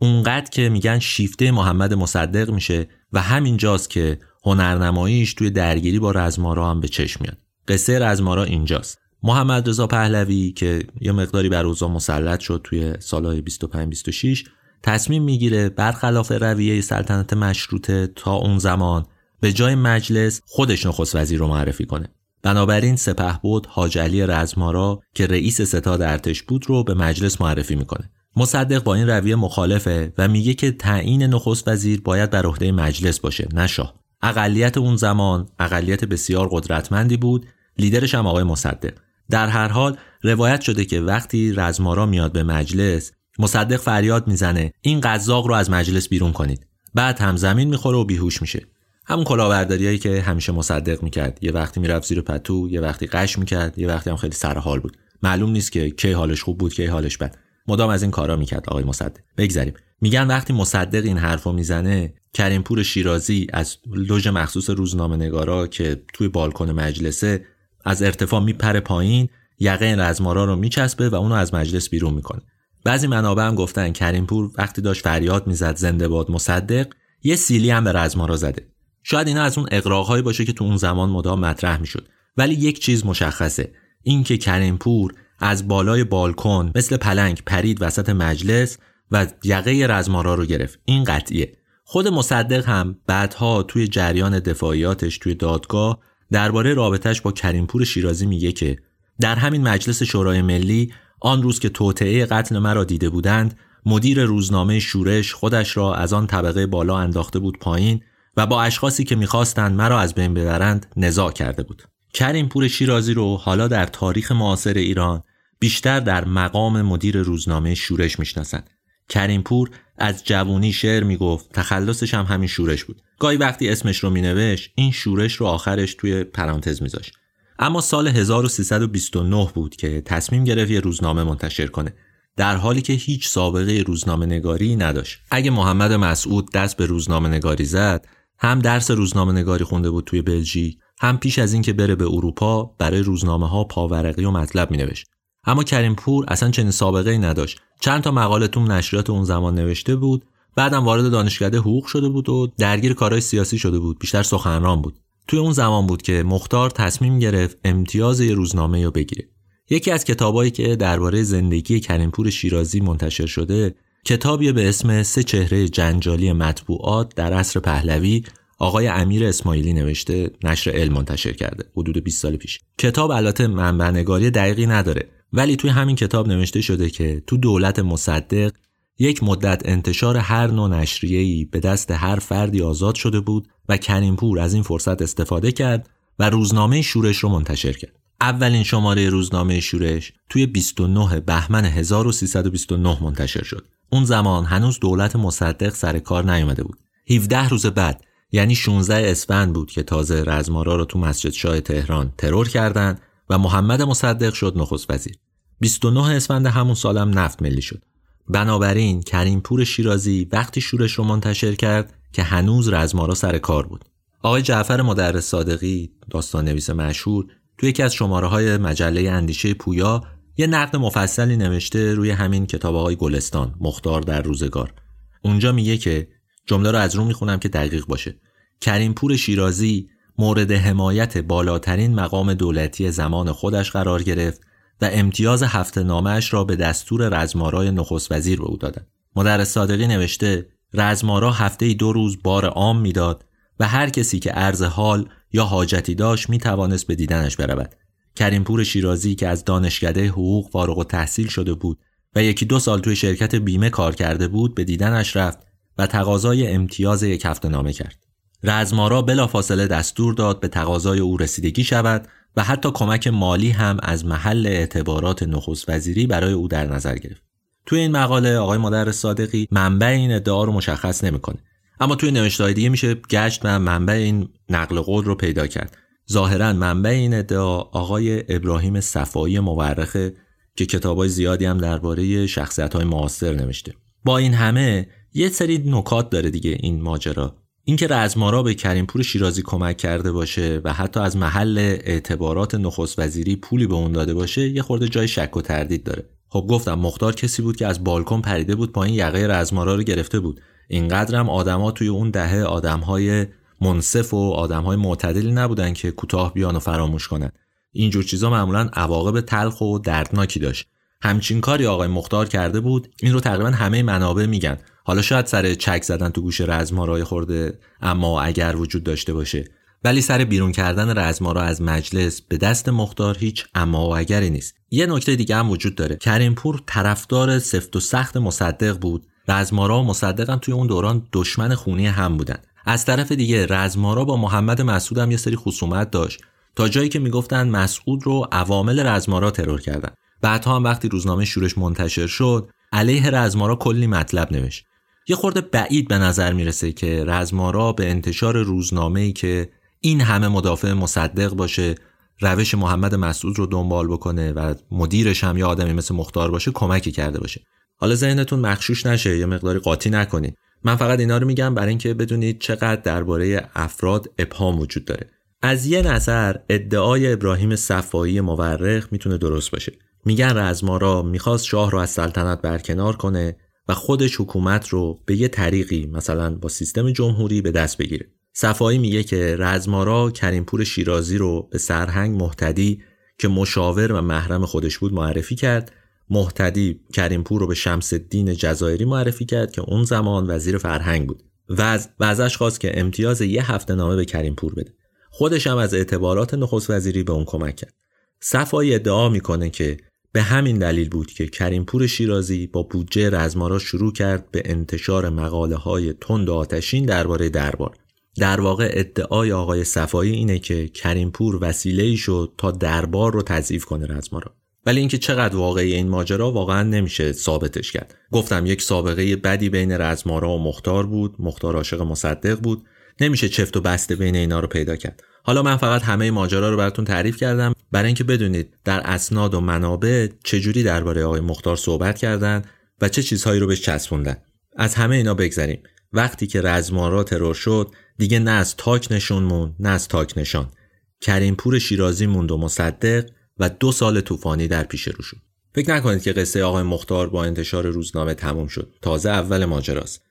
اونقدر که میگن شیفته محمد مصدق میشه و همینجاست که هنرنماییش توی درگیری با رزمارا هم به چشم میاد. قصه رزمارا اینجاست. محمد رضا پهلوی که یه مقداری بر اوضاع مسلط شد توی سالهای 25 26 تصمیم می‌گیره برخلاف رویه سلطنت مشروطه تا اون زمان به جای مجلس خودش نخست وزیر رو معرفی کنه. بنابراین سپه بود حاج علی رزمارا که رئیس ستاد ارتش بود رو به مجلس معرفی می‌کنه. مصدق با این رویه مخالفه و میگه که تعیین نخست وزیر باید بر عهده مجلس باشه نه شاه. اقلیت اون زمان اقلیت بسیار قدرتمندی بود لیدرش هم آقای مصدق. در هر حال روایت شده که وقتی رزمارا میاد به مجلس مصدق فریاد می‌زنه این قزاق رو از مجلس بیرون کنید. بعد هم زمین می‌خوره و بیهوش میشه. همون کلاهبرداریایی که همیشه مصدق می‌کرد. یه وقتی می‌رفت زیر پتو یه وقتی قش می‌کرد یه وقتی هم خیلی سرحال بود. معلوم نیست که کی حالش خوب بود کی حالش بد. مدام از این کارا می‌کرد آقای مصدق. بگذریم. میگن وقتی مصدق این حرفو می‌زنه کریمپور شیرازی از لوژ مخصوص روزنامه نگارا که توی بالکن مجلسه از ارتفاع میپره پایین یقه رزمارا رو میچسبه و اونو از مجلس بیرون می‌کنه. بعضی منابع هم گفتن کریمپور وقتی داشت فریاد می‌زد زنده باد مصدق یه سیلی هم به رزمارا زده. شاید اینا از اون اقراقهایی باشه که تو اون زمان مدام مطرح می‌شد. ولی یک چیز مشخصه. اینکه کریمپور از بالای بالکن مثل پلنگ پرید وسط مجلس و یقه رزمارا رو گرفت. این قطعیه. خود مصدق هم بعدها توی جریان دفاعیاتش توی دادگاه درباره رابطش با کریمپور شیرازی میگه که در همین مجلس شورای ملی آن روز که توطعه قتل مرا دیده بودند مدیر روزنامه شورش خودش را از آن طبقه بالا انداخته بود پایین و با اشخاصی که می‌خواستند مرا از بین ببرند نزاع کرده بود. کریم پور شیرازی رو حالا در تاریخ معاصر ایران بیشتر در مقام مدیر روزنامه شورش می‌شناسند. کریم پور از جوونی شعر می‌گفت تخلصش هم همین شورش بود. گاهی وقتی اسمش رو مینوشت این شورش رو آخرش توی پرانتز میذاشت. اما سال 1329 بود که تصمیم گرفت یه روزنامه منتشر کنه. در حالی که هیچ سابقه روزنامه نگاری نداشت. اگه محمد مسعود دست به روزنامه نگاری زد هم درس روزنامه نگاری خونده بود توی بلژیک هم پیش از اینکه بره به اروپا برای روزنامه ها پاورقی و مطلب مینوشت. اما کریم پور اصلا چنین سابقه ای نداشت. چند تا مقاله تو نشریات اون زمان نوشته بود بعدم وارد دانشکده حقوق شده بود و درگیر کارهای سیاسی شده بود بیشتر سخنران بود. توی اون زمان بود که مختار تصمیم گرفت امتیاز یه روزنامه رو بگیره. یکی از کتابایی که درباره زندگی کریمپور شیرازی منتشر شده کتابی به اسم سه چهره جنجالی مطبوعات در عصر پهلوی آقای امیر اسماعیلی نوشته نشر علم منتشر کرده حدود 20 سال پیش کتاب البته منبع نگاری دقیقی نداره ولی توی همین کتاب نوشته شده که تو دولت مصدق یک مدت انتشار هر نوع نشریه‌ای به دست هر فردی آزاد شده بود و کریمپور از این فرصت استفاده کرد و روزنامه شورش رو منتشر کرد. اولین شماره روزنامه شورش توی 29 بهمن 1329 منتشر شد. اون زمان هنوز دولت مصدق سر کار نیومده بود. 17 روز بعد یعنی 16 اسفند بود که تازه رزمارا رو تو مسجد شاه تهران ترور کردند و محمد مصدق شد نخست وزیر. 29 اسفند همون سالم نفت ملی شد. بنابراین کریمپور شیرازی وقتی شورش رو منتشر کرد که هنوز رزمارا سر کار بود. آقای جعفر مدرس صادقی داستان نویس مشهور توی یکی از شماره های مجله اندیشه پویا یه نقد مفصلی نوشته روی همین کتاب آقای گلستان مختار در روزگار اونجا میگه که جمله رو از رو می‌خونم که دقیق باشه کریمپور شیرازی مورد حمایت بالاترین مقام دولتی زمان خودش قرار گرفت و امتیاز هفته نامش را به دستور رزمارای نخست وزیر به او دادند. مدرس صادقی نوشته رزمارا هفته دو روز بار عام می‌داد و هر کسی که عرض حال یا حاجتی داشت می توانست به دیدنش برود. کریمپور شیرازی که از دانشکده حقوق فارغ و تحصیل شده بود و یکی دو سال توی شرکت بیمه کار کرده بود به دیدنش رفت و تقاضای امتیاز یک هفته نامه کرد. رزمارا بلافاصله دستور داد به تقاضای او رسیدگی شود و حتی کمک مالی هم از محل اعتبارات نخست وزیری برای او در نظر گرفت. توی این مقاله آقای مدرس صادقی منبع این ادعا رو مشخص نمی‌کنه. اما توی نوشته‌های دیگه میشه گشت و منبع این نقل قول رو پیدا کرد. ظاهرا منبع این ادعا آقای ابراهیم صفایی مورخه که کتابای زیادی هم درباره شخصیت معاصر نوشته. با این همه یه سری نکات داره دیگه این ماجرا اینکه رزمارا به کریمپور شیرازی کمک کرده باشه و حتی از محل اعتبارات نخست وزیری پولی به اون داده باشه یه خورده جای شک و تردید داره خب گفتم مختار کسی بود که از بالکن پریده بود پایین یقه رزمارا رو گرفته بود اینقدر هم آدما توی اون دهه آدمهای منصف و آدمهای معتدلی نبودن که کوتاه بیان و فراموش کنن. اینجور چیزا معمولا عواقب تلخ و دردناکی داشت. همچین کاری آقای مختار کرده بود این رو تقریبا همه منابع میگن. حالا شاید سر چک زدن تو گوش رزمارای خورده اما اگر وجود داشته باشه. ولی سر بیرون کردن رزمارا از مجلس به دست مختار هیچ اما و اگری نیست. یه نکته دیگه هم وجود داره. کریمپور طرفدار سفت و سخت مصدق بود. رزمارا و مصدق هم توی اون دوران دشمن خونی هم بودن. از طرف دیگه رزمارا با محمد مسعود هم یه سری خصومت داشت. تا جایی که می‌گفتن مسعود رو عوامل رزمارا ترور کردن. بعدها هم وقتی روزنامه شورش منتشر شد علیه رزمارا کلی مطلب نوشت. یه خورده بعید به نظر می‌رسه که رزمارا به انتشار روزنامه ای که این همه مدافع مصدق باشه روش محمد مسعود رو دنبال بکنه و مدیرش هم یه آدمی مثل مختار باشه کمکی کرده باشه. حالا ذهنتون مخشوش نشه یه مقداری قاطی نکنید من فقط اینا رو میگم برای اینکه بدونید چقدر درباره افراد ابهام وجود داره. از یه نظر ادعای ابراهیم صفایی مورخ می‌تونه درست باشه. میگن رزمارا می‌خواست شاه رو از سلطنت برکنار کنه و خودش حکومت رو به یه طریقی مثلا با سیستم جمهوری به دست بگیره. صفایی میگه که رزمارا کریمپور شیرازی رو به سرهنگ محتدی که مشاور و محرم خودش بود معرفی کرد محتدی کریمپور رو به شمس الدین جزایری معرفی کرد که اون زمان وزیر فرهنگ بود و, و ازش خواست که امتیاز یه هفته نامه به کریمپور بده. خودش هم از اعتبارات نخست وزیری به اون کمک کرد. صفایی ادعا می‌کنه که به همین دلیل بود که کریمپور شیرازی با بودجه رزمارا شروع کرد به انتشار مقاله های تند آتشین درباره دربار. در واقع ادعای آقای صفایی اینه که کریمپور وسیله ای شد تا دربار رو تضعیف کنه رزمارا ولی اینکه چقدر واقعی این ماجرا واقعا نمیشه ثابتش کرد. گفتم یک سابقه بدی بین رزمارا و مختار بود مختار عاشق مصدق بود. نمیشه چفت و بسته بین اینا رو پیدا کرد. حالا من فقط همه ماجرا رو براتون تعریف کردم. برای اینکه بدونید در اسناد و منابع چجوری درباره آقای مختار صحبت کردن و چه چیزهایی رو بهش چسبوندن. از همه اینا بگذریم. وقتی که رزمارا ترور شد دیگه نه از تاک نشون موند نه از تاک نشان. کریمپور شیرازی موند و مصدق و دو سال طوفانی در پیش رو شد فکر نکنید که قصه آقای مختار با انتشار روزنامه تموم شد. تازه اول ماجراست.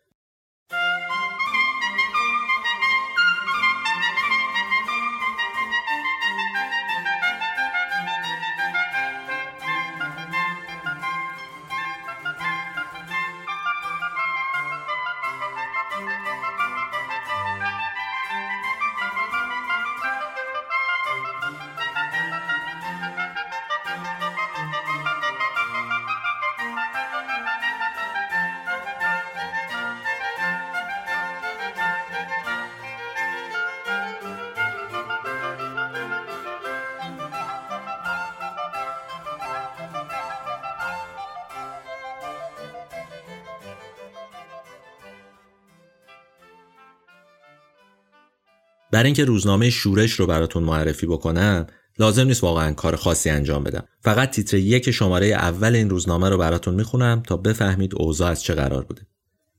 برای اینکه روزنامه شورش رو براتون معرفی بکنم لازم نیست واقعا کار خاصی انجام بدم. فقط تیتر یک شماره اول این روزنامه رو براتون می‌خونم تا بفهمید اوضاع از چه قرار بوده.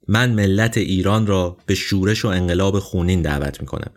من ملت ایران را به شورش و انقلاب خونین دعوت می‌کنم.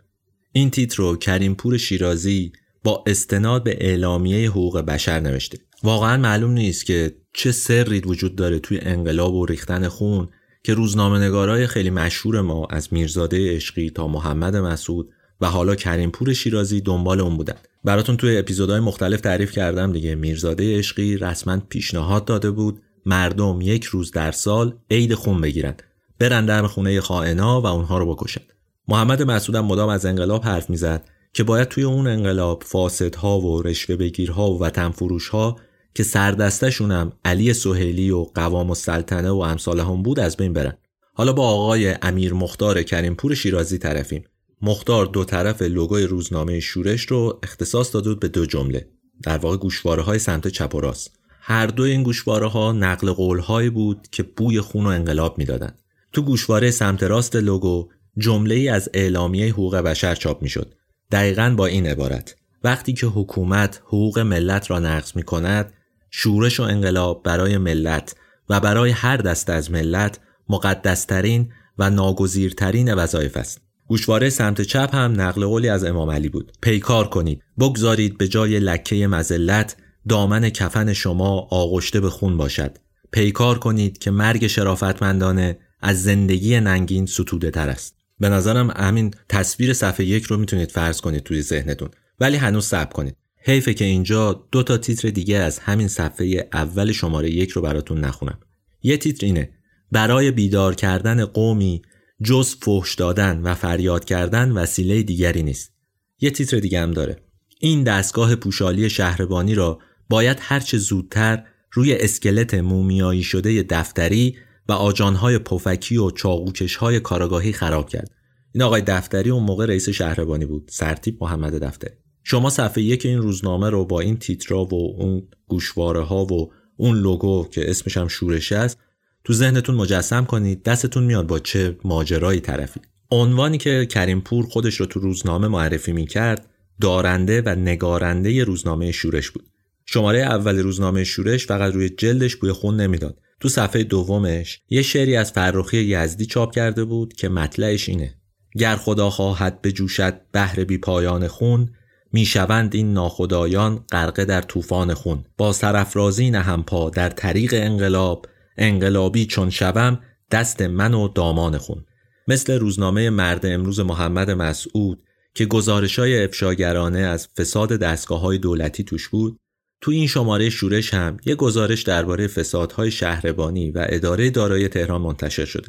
این تیتر رو کریمپور شیرازی با استناد به اعلامیه حقوق بشر نوشته. واقعا معلوم نیست که چه سری وجود داره توی انقلاب و ریختن خون که روزنامه خیلی مشهور ما از میرزاده عشقی تا محمد مسعود و حالا کریمپور شیرازی دنبال اون بودن. براتون توی اپیزودهای مختلف تعریف کردم دیگه. میرزاده عشقی رسما پیشنهاد داده بود مردم یک روز در سال عید خون بگیرن. برن در خونه خائنا و اونها رو بکشن. محمد مسعود مدام از انقلاب حرف می‌زد که باید توی اون انقلاب فاسدها و رشوه بگیرها و وطن فروشها که سردستشونم علی سهیلی و قوام السلطنه و امثال هم بود از بین برن. حالا با آقای امیر مختار کریمپور شیرازی طرفیم. مختار دو طرف لوگوی روزنامه شورش رو اختصاص داده بود به دو جمله. در واقع گوشواره های سمت چپ و راست. هر دو این گوشواره ها نقل قول بود که بوی خون و انقلاب می‌دادند. تو گوشواره سمت راست لوگو جمله ای از اعلامیه حقوق بشر چاپ می‌شد. دقیقا با این عبارت. وقتی که حکومت حقوق ملت را نقض می کند شورش و انقلاب برای ملت و برای هر دست از ملت مقدسترین و ناگزیرترین وظایف است. گوشواره سمت چپ هم نقل قولی از امام علی بود. پیکار کنید. بگذارید به جای لکه مزلت دامن کفن شما آغشته به خون باشد. پیکار کنید که مرگ شرافتمندانه از زندگی ننگین ستوده تر است. به نظرم همین تصویر صفحه یک رو می‌تونید فرض کنید توی ذهنتون. ولی هنوز صبر کنید. حیفه که اینجا دو تا تیتر دیگه از همین صفحه اول شماره یک رو براتون نخونم. یه تیتر اینه. برای بیدار کردن قومی جز فحش دادن و فریاد کردن وسیله دیگری نیست. یه تیتر دیگه هم داره. این دستگاه پوشالی شهربانی را باید هرچه زودتر روی اسکلت مومیایی شده دفتری و آجانهای پفکی و چاقوکشهای کاراگاهی خراب کرد. این آقای دفتری اون موقع رئیس شهربانی بود. سرتیب محمد دفتری شما صفحه یک این روزنامه رو با این تیترا و اون گوشواره ها و اون لوگو که اسمش هم شورش است تو ذهنتون مجسم کنید دستتون میاد با چه ماجرایی طرفی. عنوانی که کریم پور خودش رو تو روزنامه معرفی می کرد دارنده و نگارنده روزنامه شورش بود. شماره اول روزنامه شورش فقط روی جلدش بوی خون نمی‌داد. تو صفحه دومش یه شعری از فرخی یزدی چاپ کرده بود که مطلعش اینه. گر خدا خواهد بجوشد بهر بی پایان خون می‌شوند این ناخدایان غرقه در طوفان خون. با سرافرازی نهم پا در طریق انقلاب انقلابی چون شوم دست من و دامان خون مثل روزنامه مرد امروز محمد مسعود که گزارش های افشاگرانه از فساد دستگاه های دولتی توش بود تو این شماره شورش هم یه گزارش درباره فسادهای شهربانی و اداره دارایی تهران منتشر شده.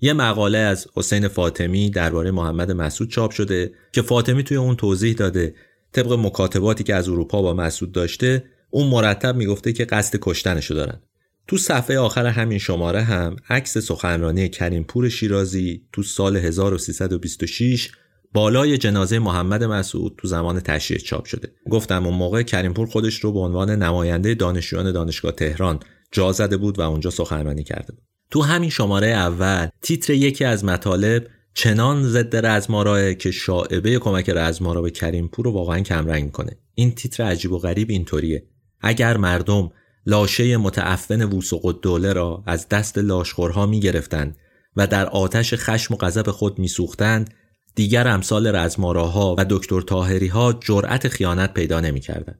یه مقاله از حسین فاطمی درباره محمد مسعود چاپ شده که فاطمی توی اون توضیح داده طبق مکاتباتی که از اروپا با مسعود داشته اون مرتب می‌گفته که قصد کشتنشو دارن. تو صفحه آخر همین شماره هم عکس سخنرانی کریم پور شیرازی تو سال 1326 بالای جنازه محمد مسعود تو زمان تشییع چاپ شده. گفتم اون موقع کریمپور خودش رو به عنوان نماینده دانشجویان دانشگاه تهران جا زده بود و اونجا سخنرانی کرده بود. تو همین شماره اول تیتر یکی از مطالب چنان ضد رزماراه که شاعبه کمک رزمارا به کریمپور رو واقعا کمرنگ می‌کنه. این تیتر عجیب و غریب اینطوریه. اگر مردم لاشه متعفن وسوق دوله را از دست لاشخورها می‌گرفتند و در آتش خشم و غضب خود میسوختند. دیگر امثال رزماراها و دکتر تاهری ها جرأت خیانت پیدا نمی‌کردند.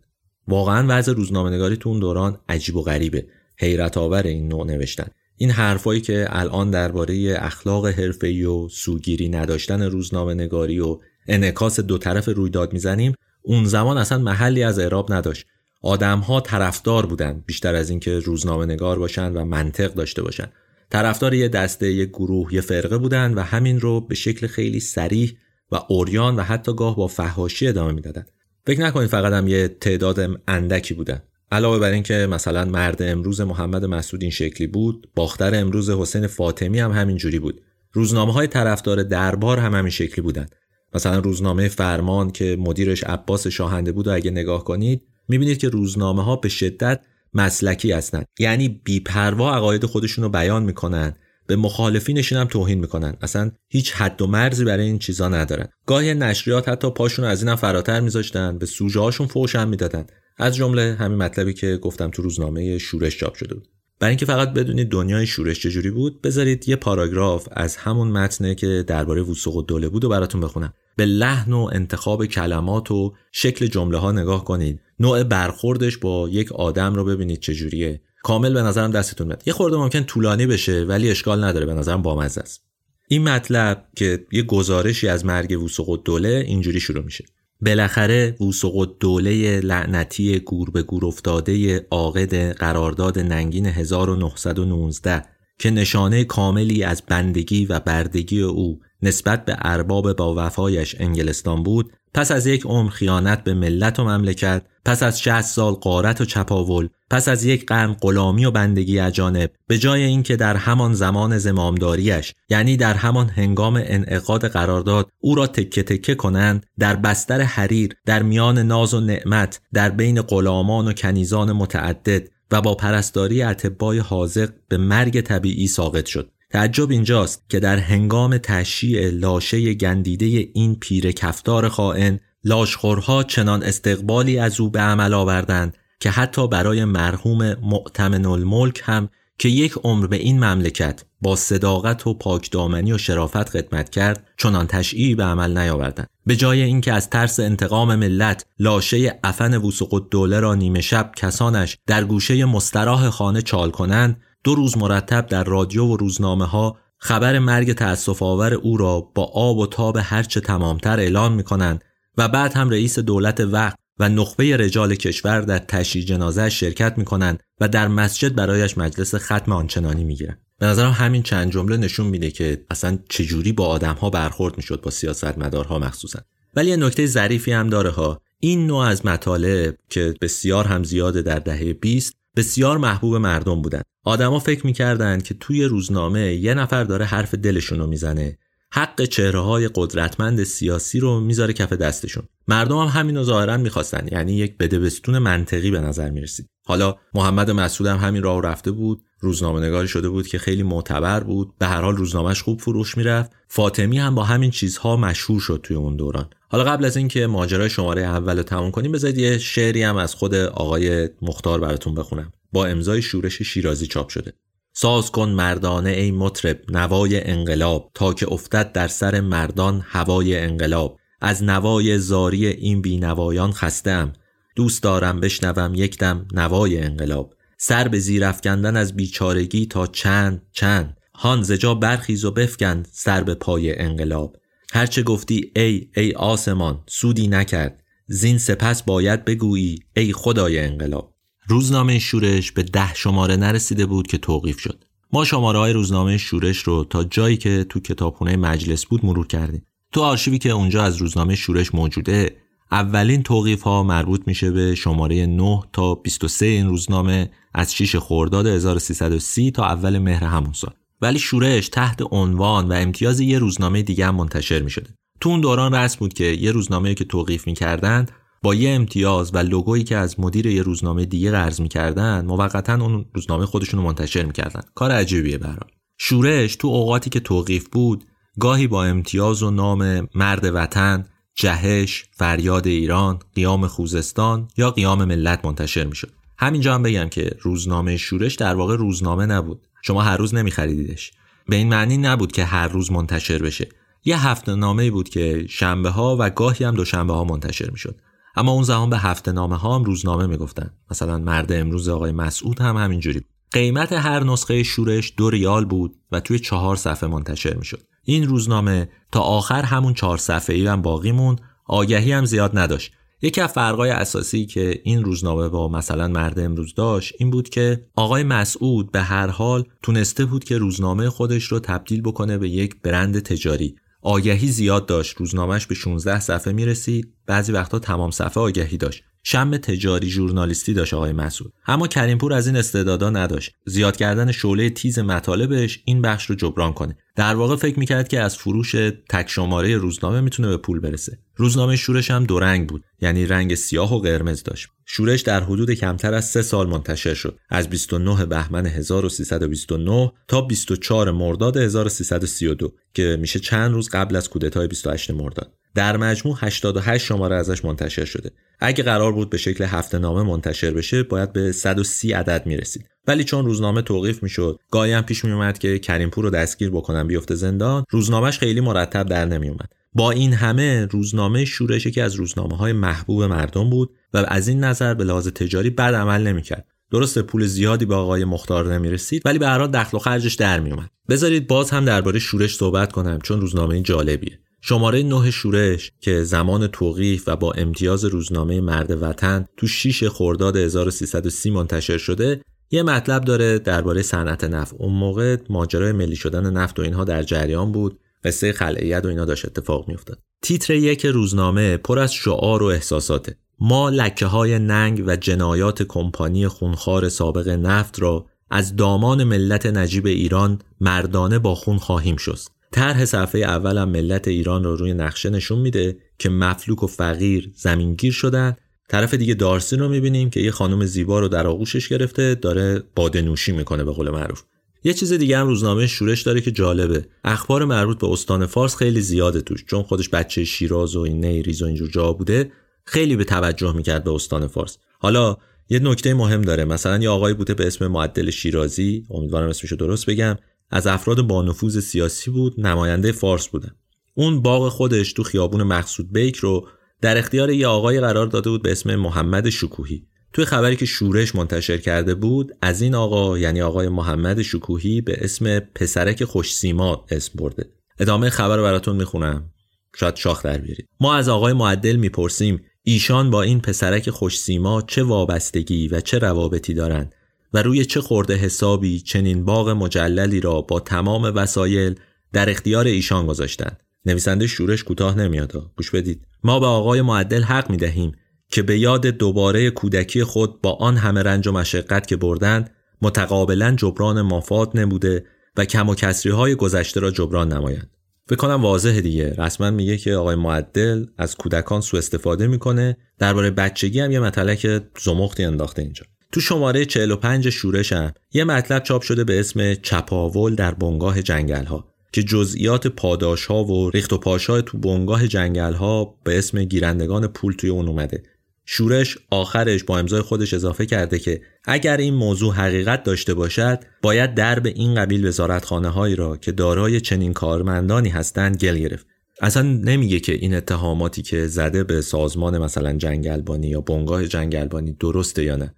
واقعا وضع روزنامه‌نگاری تو اون دوران عجیب و غریبه. حیرت آور این نوع نوشتن. این حرفایی که الان درباره اخلاق حرفه‌ای و سوگیری نداشتن روزنامه نگاری و انعکاس دو طرف رویداد می‌زنیم اون زمان اصلا محلی از اعراب نداشت. آدمها طرفدار بودن بیشتر از اینکه روزنامه نگار باشن و منطق داشته باشن. طرفدار یه دسته یه گروه یه فرقه بودن و همین رو به شکل خیلی سریح و اوریان و حتی گاه با فهاشی ادامه می‌دادن. فکر نکنید فقط هم یه تعداد اندکی بودن. علاوه بر اینکه مثلا مرد امروز محمد مسعود این شکلی بود باختر امروز حسین فاطمی هم همین جوری بود. روزنامه های طرفدار دربار هم همین شکلی بودن. مثلا روزنامه فرمان که مدیرش عباس شاهنده بود و اگه نگاه کنید می‌بینید که روزنامه ها به شدت مسلکی هستند یعنی بیپروا عقاید خودشون رو بیان می‌کنن به مخالفینشون هم توهین می‌کنن. اصلا هیچ حد و مرزی برای این چیزا ندارن. گاهی نشریات حتی پاشون از اینم فراتر میذاشتن به سوژه هاشون فوش هم می‌دادن. از جمله همین مطلبی که گفتم تو روزنامه شورش چاپ شده بود. برای اینکه فقط بدونید دنیای شورش چجوری بود بذارید یه پاراگراف از همون متنه که درباره وسوق و دوله بود و براتون بخونم. به لحن و انتخاب کلمات و شکل جمله ها نگاه کنید. نوع برخوردش با یک آدم رو ببینید چجوریه. کامل به نظرم دستتون میاد. یه خورده ممکن طولانی بشه ولی اشکال نداره. به نظرم بامزه است. این مطلب که یه گزارشی از مرگ وسوق دوله اینجوری شروع میشه. بالاخره وسوق دوله لعنتی گور به گور افتاده عاقد قرارداد ننگین 1919 که نشانه کاملی از بندگی و بردگی او نسبت به ارباب با وفایش انگلستان بود پس از یک عمر خیانت به ملت و مملکت پس از 60 سال قارت و چپاول پس از یک قرن غلامی و بندگی اجانب به جای اینکه در همان زمان زمامداریش یعنی در همان هنگام انعقاد قرارداد او را تکه تکه کنند در بستر حریر در میان ناز و نعمت در بین غلامان و کنیزان متعدد و با پرستاری اتبای حاضق به مرگ طبیعی ساقط شد. تعجب اینجاست که در هنگام تشییع لاشه گندیده این پیر کفتار خائن لاشخورها چنان استقبالی از او به عمل آوردند که حتی برای مرحوم معتمن الملک هم که یک عمر به این مملکت با صداقت و پاکدامنی و شرافت خدمت کرد چنان تشییعی به عمل نیاوردند. به جای اینکه از ترس انتقام ملت لاشه افن وسوق دوله را نیمه شب کسانش در گوشه مستراح خانه چال کنند دو روز مرتب در رادیو و روزنامه ها خبر مرگ تأسف آور او را با آب و تاب هرچه تمامتر اعلام می کنند و بعد هم رئیس دولت وقت و نخبه رجال کشور در تشییع جنازه شرکت می کنند و در مسجد برایش مجلس ختم آنچنانی می گیرند. به نظرم همین چند جمله نشون میده که اصلا چجوری با آدم ها برخورد می‌شد با سیاستمدارها مخصوصا. ولی یه نکته ظریفی هم داره ها. این نوع از مطالب که بسیار هم زیاده در دهه 20 بسیار محبوب مردم بودن. آدما فکر می‌کردند که توی روزنامه یه نفر داره حرف دلشون رو می‌زنه. حق چهره های قدرتمند سیاسی رو می‌ذاره کف دستشون. مردم هم همین رو ظاهرا می‌خواستن. یعنی یک بدبستون منطقی به نظر می‌رسید. حالا محمد مسعود هم همین راه رفته بود. روزنامه نگاری شده بود که خیلی معتبر بود. به هر حال روزنامهش خوب فروش می‌رفت. فاطمی هم با همین چیزها مشهور شد توی اون دوران. حالا قبل از اینکه ماجرای شماره اول رو تموم کنیم بذارید یه شعری هم از خود آقای مختار براتون بخونم. با امضای شورش شیرازی چاپ شده. ساز کن مردانه ای مطرب نوای انقلاب تا که افتد در سر مردان هوای انقلاب. از نوای زاری این بینوایان خستم دوست دارم بشنوم یک دم نوای انقلاب. سر به زیر افکندن از بیچارگی تا چند چند. هان زجا برخیز و بفکن سر به پای انقلاب. هرچه گفتی ای ای آسمان سودی نکرد. زین سپس باید بگویی ای خدای انقلاب. روزنامه شورش به ده شماره نرسیده بود که توقیف شد. ما شماره های روزنامه شورش رو تا جایی که تو کتابخونه مجلس بود مرور کردیم. تو آرشیوی که اونجا از روزنامه شورش موجوده اولین توقیف ها مربوط میشه به شماره 9 تا 23 این روزنامه از 6 خرداد 1330 تا اول مهر همون سال. ولی شورش تحت عنوان و امتیاز یه روزنامه دیگه هم منتشر می شده. تو اون دوران رسم بود که یه روزنامه که توقیف می‌کردن با یه امتیاز و لوگویی که از مدیر یه روزنامه دیگه قرض می‌کردن موقتا اون روزنامه خودشون رو منتشر می‌کردن کار عجیبیه برام شورش تو اوقاتی که توقیف بود گاهی با امتیاز و نام مرد وطن جهش، فریاد ایران، قیام خوزستان یا قیام ملت منتشر می‌شد. همینجا هم بگم که روزنامه شورش در واقع روزنامه نبود. شما هر روز نمیخریدیدش. به این معنی نبود که هر روز منتشر بشه. یه هفته نامه بود که شنبه ها و گاهی هم دوشنبه ها منتشر می‌شد. اما اون زمان به هفته نامه ها هم روزنامه می‌گفتن. مثلا مرد امروز آقای مسعود هم همینجوری بود. قیمت هر نسخه شورش دو ریال بود و توی چهار صفحه منتشر می‌شد. این روزنامه تا آخر همون چهار صفحه ای هم باقی موند آگهی هم زیاد نداشت یکی از فرقای اساسی که این روزنامه با مثلا مرد امروز داشت این بود که آقای مسعود به هر حال تونسته بود که روزنامه خودش رو تبدیل بکنه به یک برند تجاری آگهی زیاد داشت. روزنامهش به 16 صفحه می رسید بعضی وقتا تمام صفحه آگهی داشت. شم تجاری ژورنالیستی داشت آقای مسعود. اما کریمپور از این استعدادا نداشت. زیاد کردن شعله تیز مطالبش این بخش رو جبران کنه. در واقع فکر می‌کرد که از فروش تک شماره روزنامه می‌تونه به پول برسه. روزنامه شورش هم دو رنگ بود یعنی رنگ سیاه و قرمز داشت. شورش در حدود کمتر از سه سال منتشر شد. از 29 بهمن 1329 تا 24 مرداد 1332 که میشه چند روز قبل از کودتای 28 مرداد. در مجموع 88 شماره ازش منتشر شده. اگه قرار بود به شکل هفته نامه منتشر بشه باید به 130 عدد می‌رسید. ولی چون روزنامه توقیف می‌شد گاهی هم پیش میومد که کریمپور رو دستگیر بکنن بیفته زندان روزنامهش خیلی مرتب در نمیومد با این همه روزنامه شورش که از روزنامه های محبوب مردم بود و از این نظر به لحاظ تجاری بد عمل نمی‌کرد. درسته پول زیادی به آقای مختار نمی‌رسید ولی به هر دخل و خرجش در میومد بذارید باز هم درباره شورش صحبت کنم چون روزنامه جالبیه. شماره نه شورش که زمان توقیف و با امتیاز روزنامه مرد وطن تو 6 خرداد 1330 منتشر شده یه مطلب داره درباره صنعت نفت. اون موقع ماجرای ملی شدن نفت و اینها در جریان بود. قصه خلعیت و اینا داشت اتفاق میافتاد. تیتر یک روزنامه پر از شعار و احساساته. ما لکه های ننگ و جنایات کمپانی خونخوار سابق نفت را از دامان ملت نجیب ایران مردانه با خون خواهیم شست. طرح صفحه اول هم ملت ایران رو روی نقشه نشون میده که مفلوک و فقیر زمینگیر شدن. طرف دیگه دارسین رو می‌بینیم که یه خانم زیبا رو در آغوشش گرفته داره باده نوشی می‌کنه به قول معروف. یه چیز دیگه هم روزنامه شورش داره که جالبه. اخبار مربوط به استان فارس خیلی زیاده توش چون خودش بچه شیراز و این نیریز و اینجور جا بوده. خیلی به توجه می‌کرد به استان فارس. حالا یه نکته مهم داره. مثلا یه آقایی بوده به اسم معدل شیرازی امیدوارم اسمشو درست بگم از افراد با نفوذ سیاسی بود نماینده فارس بودن. اون باغ خودش تو خیابون مقصود بیک رو در اختیار یه آقای قرار داده بود به اسم محمد شکوهی. توی خبری که شورش منتشر کرده بود از این آقا یعنی آقای محمد شکوهی به اسم پسرک خوشسیما اسم برده. ادامه خبر رو براتون می‌خونم. شاید شاخ در بیارید. ما از آقای معدل می‌پرسیم ایشان با این پسرک خوشسیما چه وابستگی و چه روابطی دارند؟ و روی چه خورده حسابی چنین باغ مجللی را با تمام وسایل در اختیار ایشان گذاشتند. نویسنده شورش کوتاه نمیاد گوش بدید. ما به آقای معدل حق می دهیم که به یاد دوباره کودکی خود با آن همه رنج و مشقت که بردند متقابلا جبران مافات نموده و کم و کسری های گذشته را جبران نمایند. فکر کنم واضحه دیگه. رسما میگه که آقای معدل از کودکان سوء استفاده می‌کنه. درباره بچگی هم یه که زمختی انداخته اینجا. تو شماره 45 شورش هم یه مطلب چاپ شده به اسم چپاول در بنگاه جنگل ها که جزئیات پاداش ها و ریخت و پاش تو بنگاه جنگل ها به اسم گیرندگان پول توی اون اومده. شورش آخرش با امضای خودش اضافه کرده که اگر این موضوع حقیقت داشته باشد باید درب این قبیل وزارتخانه هایی را که دارای چنین کارمندانی هستند گل گرفت. اصلا نمیگه که این اتهاماتی که زده به سازمان مثلا جنگلبانی یا بنگاه جنگلبانی درسته یا نه.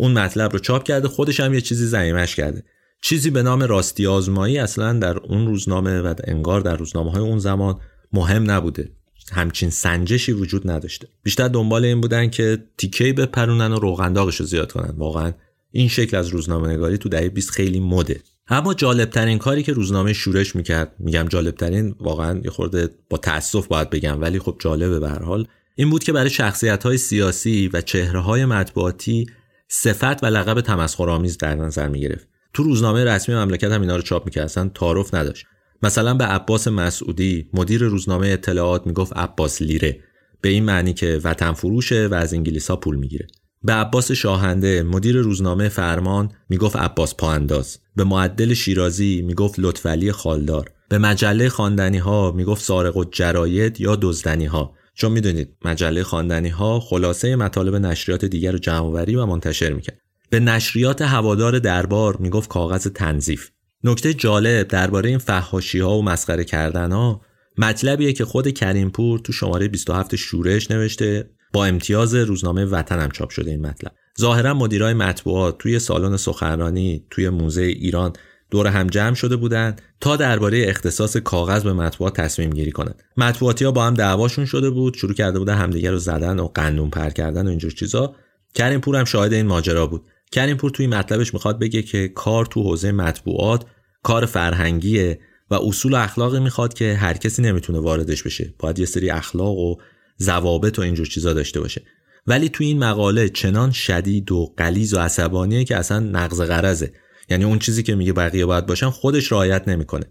اون مطلب رو چاپ کرده خودش هم یه چیزی زمیمش کرده. چیزی به نام راستی آزمایی اصلا در اون روزنامه و انگار در روزنامه های اون زمان مهم نبوده. همچین سنجشی وجود نداشته. بیشتر دنبال این بودن که تیکه بپرونن و روغنداغش رو زیاد کنن. واقعا این شکل از روزنامه نگاری تو دهه 20 خیلی مده. اما جالبترین کاری که روزنامه شورش می‌کرد میگم جالبترین واقعا یه خورده با تاسف باید بگم ولی خب جالبه به هر حال این بود که برای شخصیت های سیاسی و چهره های مطبوعاتی صفت و لقب تمسخرآمیز در نظر می‌گرفت. تو روزنامه رسمی مملکت هم اینا رو چاپ می‌کرد اصلا تعارف نداشت. مثلا به عباس مسعودی مدیر روزنامه اطلاعات می‌گفت عباس لیره. به این معنی که وطن فروشه و از انگلیسا پول می‌گیره. به عباس شاهنده مدیر روزنامه فرمان می‌گفت عباس پاانداز به معدل شیرازی می‌گفت لطفعلی خالدار. به مجله خواندنی ها می‌گفت سارق و جراید یا دزدنی ها چون می‌دونید مجله خواندنی ها خلاصه مطالب نشریات دیگر رو جمعوری و منتشر می‌کرد. به نشریات هوادار دربار می‌گفت کاغذ تنظیف. نکته جالب درباره این فحاشی ها و مسخره کردن ها مطلبیه که خود کریمپور تو شماره 27 شورش نوشته با امتیاز روزنامه وطنم چاپ شده این مطلب. ظاهرا مدیرای مطبوعات توی سالن سخنرانی توی موزه ایران دور هم جمع شده بودند تا درباره اختصاص کاغذ به مطبوعات تصمیم گیری کنند. مطبوعاتی ها با هم دعواشون شده بود شروع کرده بودن همدیگه رو زدن و قندون پر کردن و اینجور چیزا. کریم پور هم شاهد این ماجرا بود. کریم پور توی مطلبش می‌خواد بگه که کار تو حوزه مطبوعات کار فرهنگیه و اصول اخلاقی می‌خواد که هر کسی نمی‌تونه واردش بشه. باید یه سری اخلاق و ضوابط و اینجور چیزا داشته باشه. ولی توی این مقاله چنان شدید و قلیز و عصبانیه که اصلا نقض غرضه. یعنی اون چیزی که میگه بقیه باید باشن خودش رعایت نمی‌کنه.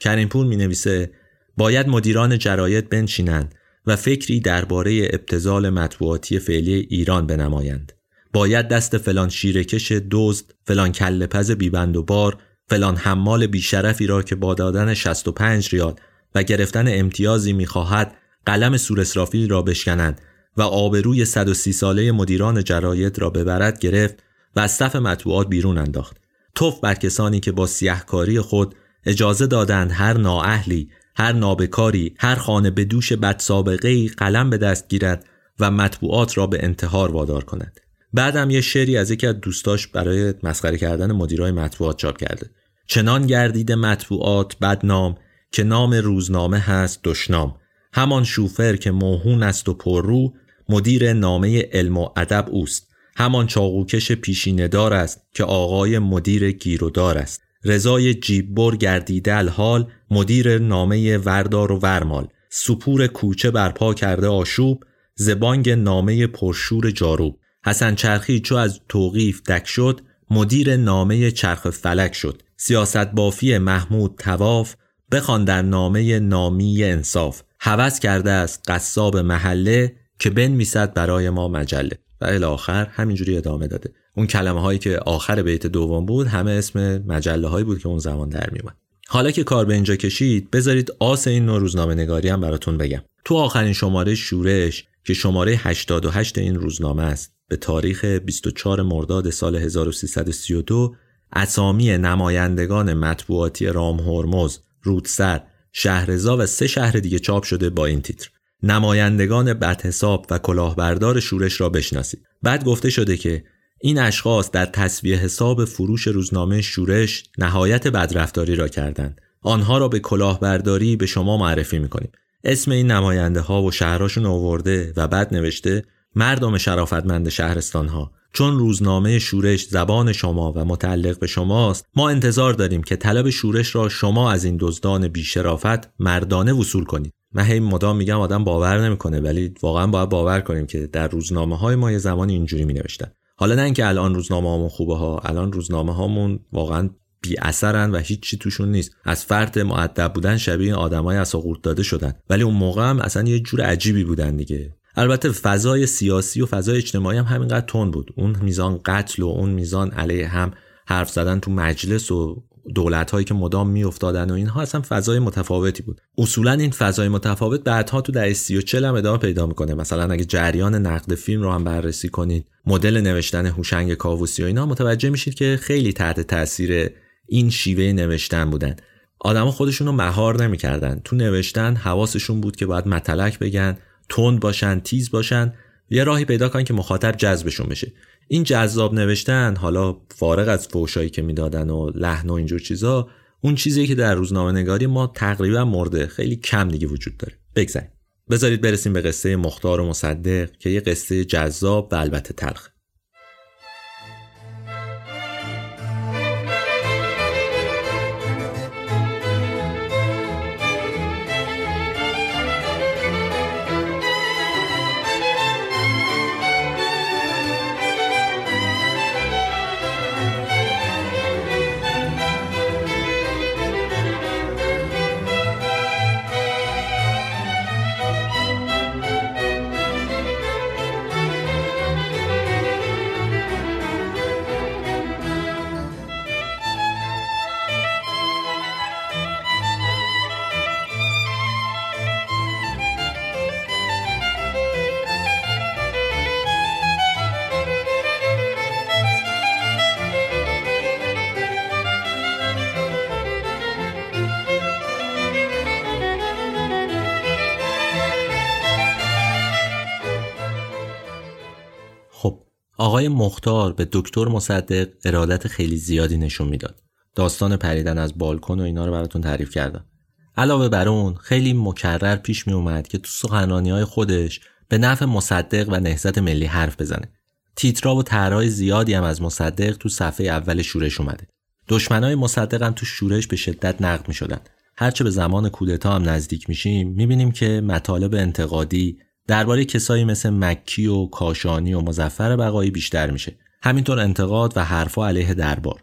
کریم پور می نویسه باید مدیران جراید بنشینند و فکری درباره ابتزال مطبوعاتی فعلی ایران بنمایند. باید دست فلان شیرکش دزد فلان کله پز بیبند و بار فلان حمال بیشرفی را که با دادن 65 ریال و گرفتن امتیازی می‌خواهد قلم سور را بشکنند و آبروی 130 ساله مدیران جراید را ببرد گرفت و از صف مطبوعات بیرون انداخت. توف بر کسانی که با سیهکاری خود اجازه دادند هر نااهلی هر نابکاری هر خانه به دوش بد سابقه قلم به دست گیرد و مطبوعات را به انتحار وادار کند. بعدم یه شعری از یکی از دوستاش برای مسخره کردن مدیرای مطبوعات چاپ کرده. چنان گردید مطبوعات بدنام که نام روزنامه هست دشنام. همان شوفر که موهون است و پررو مدیر نامه علم و ادب اوست. همان چاقوکش پیشیندار است که آقای مدیر گیرودار است. رضای جیببر گردیده الحال مدیر نامه وردار و ورمال. سپور کوچه برپا کرده آشوب زبانگ نامه پرشور جاروب. حسن چرخی چو از توقیف دک شد مدیر نامه چرخ فلک شد. سیاست بافی محمود تواف بخوان نامه نامی انصاف. حوض کرده است قصاب محله که بنویسد برای ما مجله. و الاخر همینجوری ادامه داده. اون کلمه هایی که آخر بیت دوم بود همه اسم مجله هایی بود که اون زمان در میومد حالا که کار به اینجا کشید بذارید آس این نوع روزنامه نگاری هم براتون بگم. تو آخرین شماره شورش که شماره 88 این روزنامه است به تاریخ 24 مرداد سال 1332 اسامی نمایندگان مطبوعاتی رام هرمز، رودسر، شهرزا و سه شهر دیگه چاپ شده با این تیتر. نمایندگان بدحساب و کلاهبردار شورش را بشناسید. بعد گفته شده که این اشخاص در تصویه حساب فروش روزنامه شورش نهایت بدرفتاری را کردند. آنها را به کلاهبرداری به شما معرفی می‌کنیم. اسم این نماینده ها و شهراشون آورده و بعد نوشته مردم شرافتمند شهرستان ها چون روزنامه شورش زبان شما و متعلق به شماست ما انتظار داریم که طلب شورش را شما از این دزدان بیشرافت مردانه وصول کنید. من هی مدام میگم آدم باور نمی‌کنه ولی واقعا باید باور کنیم که در روزنامه های ما یه زمانی اینجوری می نوشتن حالا نه اینکه الان روزنامه هامون خوبه ها الان روزنامه هامون واقعا بی اثرن و هیچی توشون نیست. از فرد معدب بودن شبیه آدمای اساقورت داده شدن. ولی اون موقع هم اصلا یه جور عجیبی بودن دیگه. البته فضای سیاسی و فضای اجتماعی هم همینقدر تون بود. اون میزان قتل و اون میزان علیه هم حرف زدن تو مجلس و دولت هایی که مدام میافتادن و اینها اصلا فضای متفاوتی بود. اصولا این فضای متفاوت بعدها تو در سی و چل هم ادامه پیدا می‌کنه. مثلا اگه جریان نقد فیلم رو هم بررسی کنید مدل نوشتن هوشنگ کاووسی و اینا متوجه میشید که خیلی تحت تاثیر این شیوه نوشتن بودن. آدما خودشون رو مهار نمی‌کردن. تو نوشتن حواسشون بود که باید متلک بگن تند باشن تیز باشن. یه راهی پیدا کن که مخاطب جذبشون بشه. این جذاب نوشتن حالا فارغ از فوشایی که می‌دادن و لحن و اینجور چیزا اون چیزی که در روزنامه نگاری ما تقریبا مرده. خیلی کم دیگه وجود داره. بگذاریم بذارید برسیم به قصه مختار و مصدق که یه قصه جذاب و البته تلخ آقای مختار به دکتر مصدق ارادت خیلی زیادی نشون می‌داد. داستان پریدن از بالکن و اینا رو براتون تعریف کردم. علاوه بر اون خیلی مکرر پیش می اومد که تو سخنرانی های خودش به نفع مصدق و نهضت ملی حرف بزنه. تیترا و طرحهای زیادی هم از مصدق تو صفحه اول شورش اومده. دشمنای مصدق هم تو شورش به شدت نقد می شدن. هرچه به زمان کودتا هم نزدیک میشیم می‌بینیم که مطالب انتقادی درباره کسایی مثل مکی و کاشانی و مزفر بقایی بیشتر میشه. همینطور انتقاد و حرفا علیه دربار.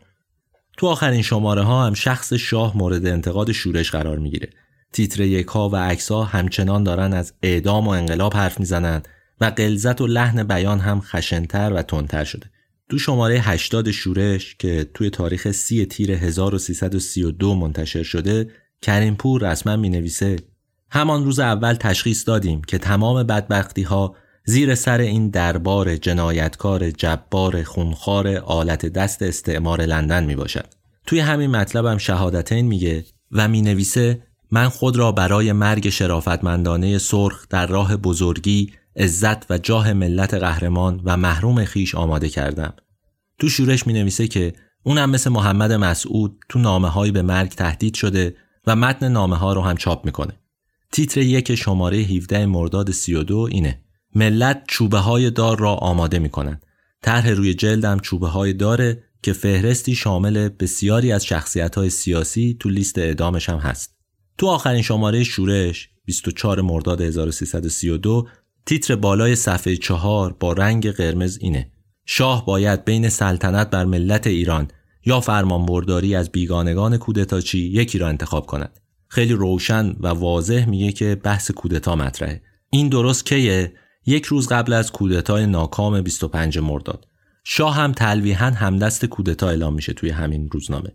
تو آخرین شماره ها هم شخص شاه مورد انتقاد شورش قرار می‌گیره. تیتر یک ها و عکس ها همچنان دارن از اعدام و انقلاب حرف می‌زنن و قلزت و لحن بیان هم خشنتر و تندتر شده. تو شماره 80 شورش که توی تاریخ 30 تیر 1332 منتشر شده کریمپور رسما می نویسه همان روز اول تشخیص دادیم که تمام بدبختی ها زیر سر این دربار جنایتکار جبار خونخوار آلت دست استعمار لندن می باشد. توی همین مطلبم شهادتین میگه و می نویسه من خود را برای مرگ شرافتمندانه سرخ در راه بزرگی عزت و جاه ملت قهرمان و محروم خیش آماده کردم. تو شورش می نویسه که اونم مثل محمد مسعود تو نامه به مرگ تهدید شده و متن نامه ها رو هم چاپ می‌کنه. تیتر یک شماره 17 مرداد 32 اینه ملت چوبه های دار را آماده می کنند. طرح روی جلدم چوبه های داره که فهرستی شامل بسیاری از شخصیت های سیاسی تو لیست اعدامش هم هست. تو آخرین شماره شورش 24 مرداد 1332 تیتر بالای صفحه چهار با رنگ قرمز اینه شاه باید بین سلطنت بر ملت ایران یا فرمانبرداری از بیگانگان کودتاچی یکی را انتخاب کند خیلی روشن و واضح میگه که بحث کودتا مطرحه. این درست کیه؟ یک روز قبل از کودتای ناکام 25 مرداد. شاه هم تلویحا همدست کودتا اعلام میشه توی همین روزنامه.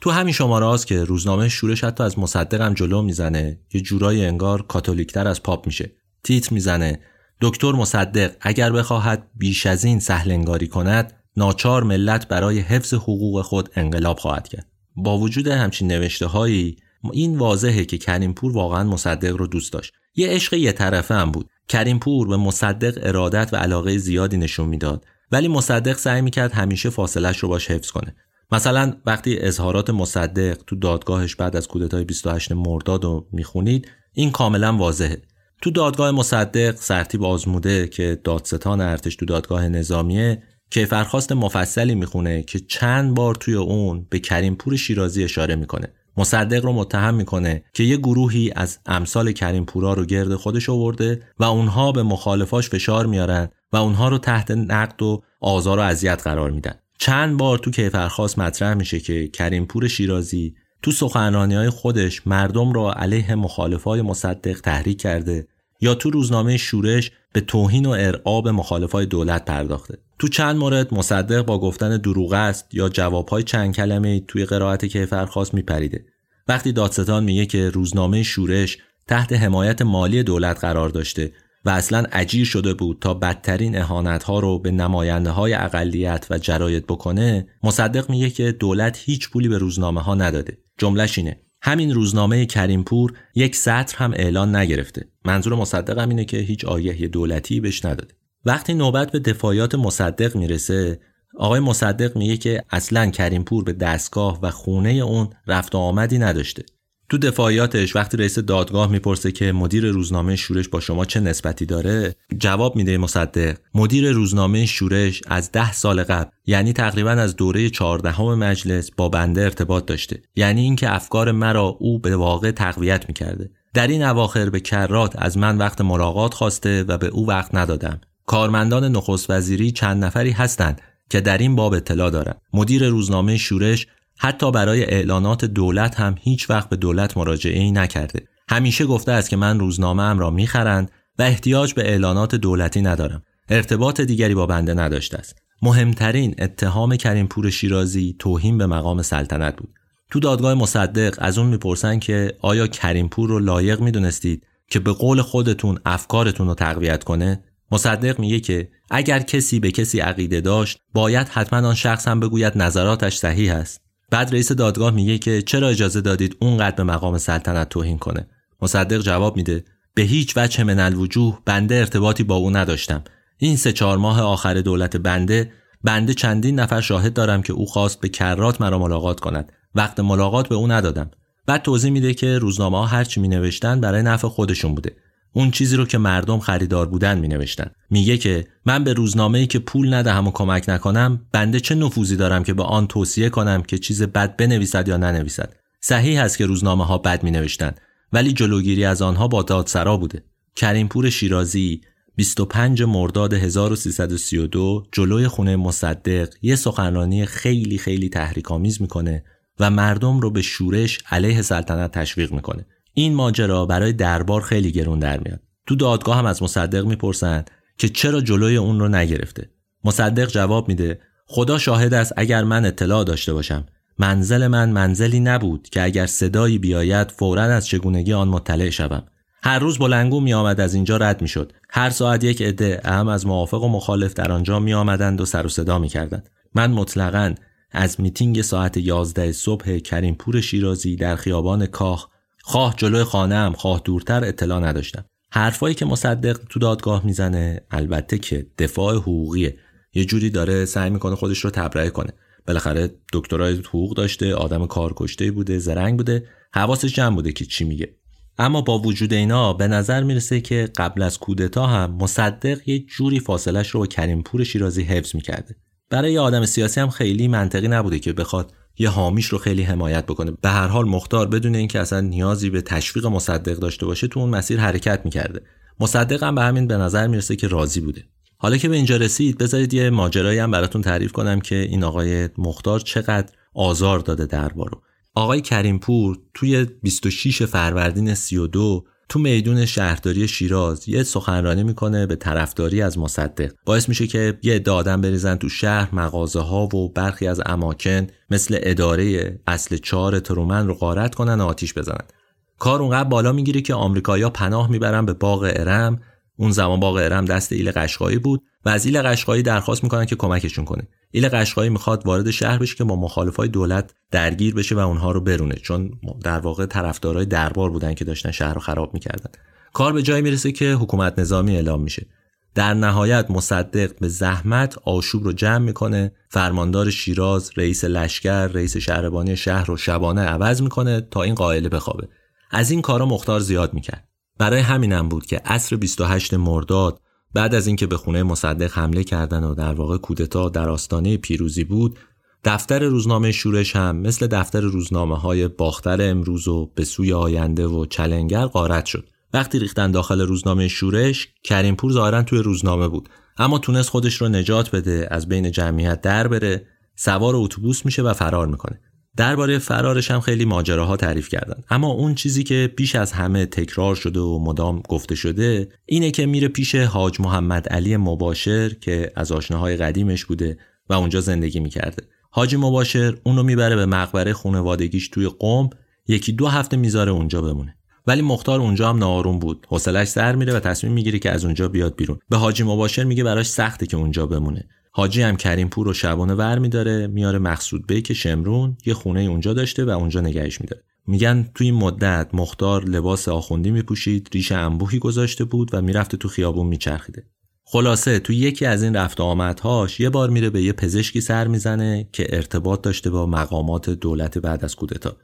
تو همین شماره هاست که روزنامه شورش حتی از هم جلو می‌زنه. یه جورای انگار کاتولیکتر از پاپ میشه. تیتر می‌زنه. دکتر مصدق اگر بخواهد بیش از این سهلنگاری کند ناچار ملت برای حفظ حقوق خود انقلاب خواهد کرد. با وجود همچین نوشته هایی این واضحه که کریمپور واقعا مصدق رو دوست داشت. یه عشق یه طرفه هم بود. کریمپور به مصدق ارادت و علاقه زیادی نشون می‌داد. ولی مصدق سعی می‌کرد همیشه فاصلش رو باش حفظ کنه. مثلا وقتی اظهارات مصدق تو دادگاهش بعد از کودتای 28 مرداد رو می‌خونید این کاملا واضحه. تو دادگاه مصدق سرتیب آزموده که دادستان ارتش تو دادگاه نظامیه کیفرخواست مفصلی می‌خونه که چند بار توی اون به کریمپور شیرازی اشاره می‌کنه. مصدق رو متهم می‌کنه که یه گروهی از امثال کریم پورا رو گرد خودش آورده و اونها به مخالفاش فشار میارن و اونها رو تحت نقد و آزار و اذیت قرار میدن. چند بار تو کیفرخواست مطرح میشه که کریم پور شیرازی تو سخنرانی های خودش مردم را علیه مخالفای مصدق تحریک کرده یا تو روزنامه شورش به توهین و ارعاب مخالفای دولت پرداخته. تو چند مورد مصدق با گفتن دروغ است یا جوابهای چند کلمه توی قرائت کیفرخواست میپریده. وقتی دادستان میگه که روزنامه شورش تحت حمایت مالی دولت قرار داشته و اصلا اجیر شده بود تا بدترین اهانت ها رو به نماینده های اقلیت و جراید بکنه مصدق میگه که دولت هیچ پولی به روزنامه ها نداده. جملهش اینه. همین روزنامه کریمپور یک سطر هم اعلان نگرفته. منظور مصدق اینه که هیچ آیه دولتی بهش نداده. وقتی نوبت به دفاعیات مصدق می‌رسه آقای مصدق میگه که اصلا کریمپور به دستگاه و خونه اون رفت و آمدی نداشته. تو دفاعیاتش وقتی رئیس دادگاه می‌پرسه که مدیر روزنامه شورش با شما چه نسبتی داره جواب میده مصدق. مدیر روزنامه شورش از ده سال قبل یعنی تقریبا از دوره چهاردهم مجلس با بنده ارتباط داشته. یعنی اینکه افکار مرا او به واقع تقویت می‌کرده. در این اواخر به کرات از من وقت ملاقات خواسته و به او وقت ندادم. کارمندان نخست وزیری چند نفری هستند که در این باب اطلاع دارم. مدیر روزنامه شورش حتی برای اعلانات دولت هم هیچ وقت به دولت مراجعه ای نکرده. همیشه گفته است که من روزنامه ام را می‌خرند و احتیاج به اعلانات دولتی ندارم. ارتباط دیگری با بنده نداشته است. مهمترین اتهام کریم پور شیرازی توهین به مقام سلطنت بود. تو دادگاه مصدق از اون می‌پرسن که آیا کریم پور رو لایق می‌دونستید که به قول خودتون افکارتون رو تقویت کنه؟ مصدق میگه که اگر کسی به کسی عقیده داشت باید حتما آن شخص هم بگوید نظراتش صحیح است. بعد رئیس دادگاه میگه که چرا اجازه دادید اونقدر به مقام سلطنت توهین کنه؟ مصدق جواب میده به هیچ وجه من الوجوه بنده ارتباطی با او نداشتم. این سه چهار ماه آخر دولت بنده بنده چندین نفر شاهد دارم که او خواست به کرات مرا ملاقات کند. وقت ملاقات به او ندادم. بعد توضیح میده که روزنامه ها هرچی می نوشتن برای نفع خودشون بوده. اون چیزی رو که مردم خریدار بودن می نوشتن. میگه که من به روزنامه ای که پول ندهم و کمک نکنم بنده چه نفوذی دارم که به آن توصیه کنم که چیز بد بنویسد یا ننویسد. صحیح است که روزنامه ها بد می نوشتن ولی جلوگیری از آنها با دادسرا بوده. کریمپور شیرازی 25 مرداد 1332 جلوی خونه مصدق یه سخنرانی خیلی خیلی تحریک آمیز می‌کنه و مردم رو به شورش علیه سلطنت تشویق می‌کنه. این ماجرا برای دربار خیلی گرون در میاد تو دادگاه هم از مصدق می‌پرسند که چرا جلوی اون رو نگرفته مصدق جواب میده خدا شاهد است اگر من اطلاع داشته باشم منزل من منزلی نبود که اگر صدایی بیاید فورا از چگونگی آن مطلع شوم هر روز بلنگو می آمد از اینجا رد می شد. هر ساعت یک عده اهم از موافق و مخالف در آنجا می آمدند و سر و صدا می کردند. من مطلقا از میتینگ ساعت 11 صبح کریمپور شیرازی در خیابان کاخ خواه جلوی خانه خواه دورتر اطلاع نداشتم. حرفایی که مصدق تو دادگاه می‌زنه البته که دفاع حقوقیه. یه جوری داره سعی می‌کنه خودش رو تبرئه کنه. بالاخره دکترای حقوق داشته آدم کارکشته بوده زرنگ بوده حواسش جمع بوده که چی میگه. اما با وجود اینا به نظر می‌رسه که قبل از کودتا هم مصدق یه جوری فاصلش رو با کریم پور شیرازی حفظ می‌کرده. برای آدم سیاسی هم خیلی منطقی نبوده که بخواد یه حامیش رو خیلی حمایت بکنه. به هر حال مختار بدون اینکه اصلا نیازی به تشویق مصدق داشته باشه تو اون مسیر حرکت می‌کرده. مصدق هم به همین به نظر می‌رسه که راضی بوده. حالا که به اینجا رسید بذارید یه ماجرایی هم براتون تعریف کنم که این آقای مختار چقدر آزار داده دربارو. آقای کریمپور توی 26 فروردین 32 تو میدون شهرداری شیراز یه سخنرانی می‌کنه به طرفداری از مصدق. باعث میشه که یه آدم بریزن تو شهر مغازه ها و برخی از اماکن مثل اداره اصل چهار ترومن رو غارت کنن و آتیش بزنن. کار اونقدر بالا می‌گیره که آمریکایی‌ها پناه می‌برن به باغ ارم. اون زمان باغ ارم دست ایل قشقایی بود. و از ایل قشقایی درخواست می‌کنن که کمکشون کنه. ایل قشقایی می‌خواد وارد شهر بشه که با مخالفای دولت درگیر بشه و اونها رو برونه چون در واقع طرفدارای دربار بودن که داشتن شهر رو خراب می‌کردن. کار به جایی می‌رسه که حکومت نظامی اعلام میشه. در نهایت مصدق به زحمت آشوب رو جمع می‌کنه فرماندار شیراز رئیس لشکر رئیس شهربانی شهر رو شبانه عوض می‌کنه تا این قائله بخوابه. از این کارا مختار زیاد می‌کرد. برای همینم بود که عصر 28 مرداد بعد از اینکه به خونه مصدق حمله کردن و در واقع کودتا در آستانه پیروزی بود دفتر روزنامه شورش هم مثل دفتر روزنامه های باختر امروز و به سوی آینده و چلنگر قارت شد. وقتی ریختن داخل روزنامه شورش کریمپور ظاهرا توی روزنامه بود. اما تونست خودش رو نجات بده از بین جمعیت در بره سوار اتوبوس میشه و فرار می‌کنه. درباره فرارش هم خیلی ماجراها تعریف کردن. اما اون چیزی که بیش از همه تکرار شده و مدام گفته شده اینه که میره پیش حاج محمد علی مباشر که از آشناهای قدیمش بوده و اونجا زندگی می‌کرده. حاجی مباشر اونو می‌بره به مقبره خونوادگیش توی قم یکی دو هفته می‌ذاره اونجا بمونه. ولی مختار اونجا هم ناآروم بود. حوصلش سر میره و تصمیم می‌گیره که از اونجا بیاد بیرون. به حاجی مباشر میگه براش سخته که اونجا بمونه. حاجی هم کریم پور و شبانه ور میداره میاره مقصود که شمرون یه خونه اونجا داشته و اونجا نگهش میداره. میگن توی این مدت مختار لباس آخوندی میپوشید ریش انبوهی گذاشته بود و می‌رفته تو خیابون میچرخیده. خلاصه تو یکی از این رفت آمدهاش یه بار میره به یه پزشکی سر می‌زنه که ارتباط داشته با مقامات دولت بعد از کودتا.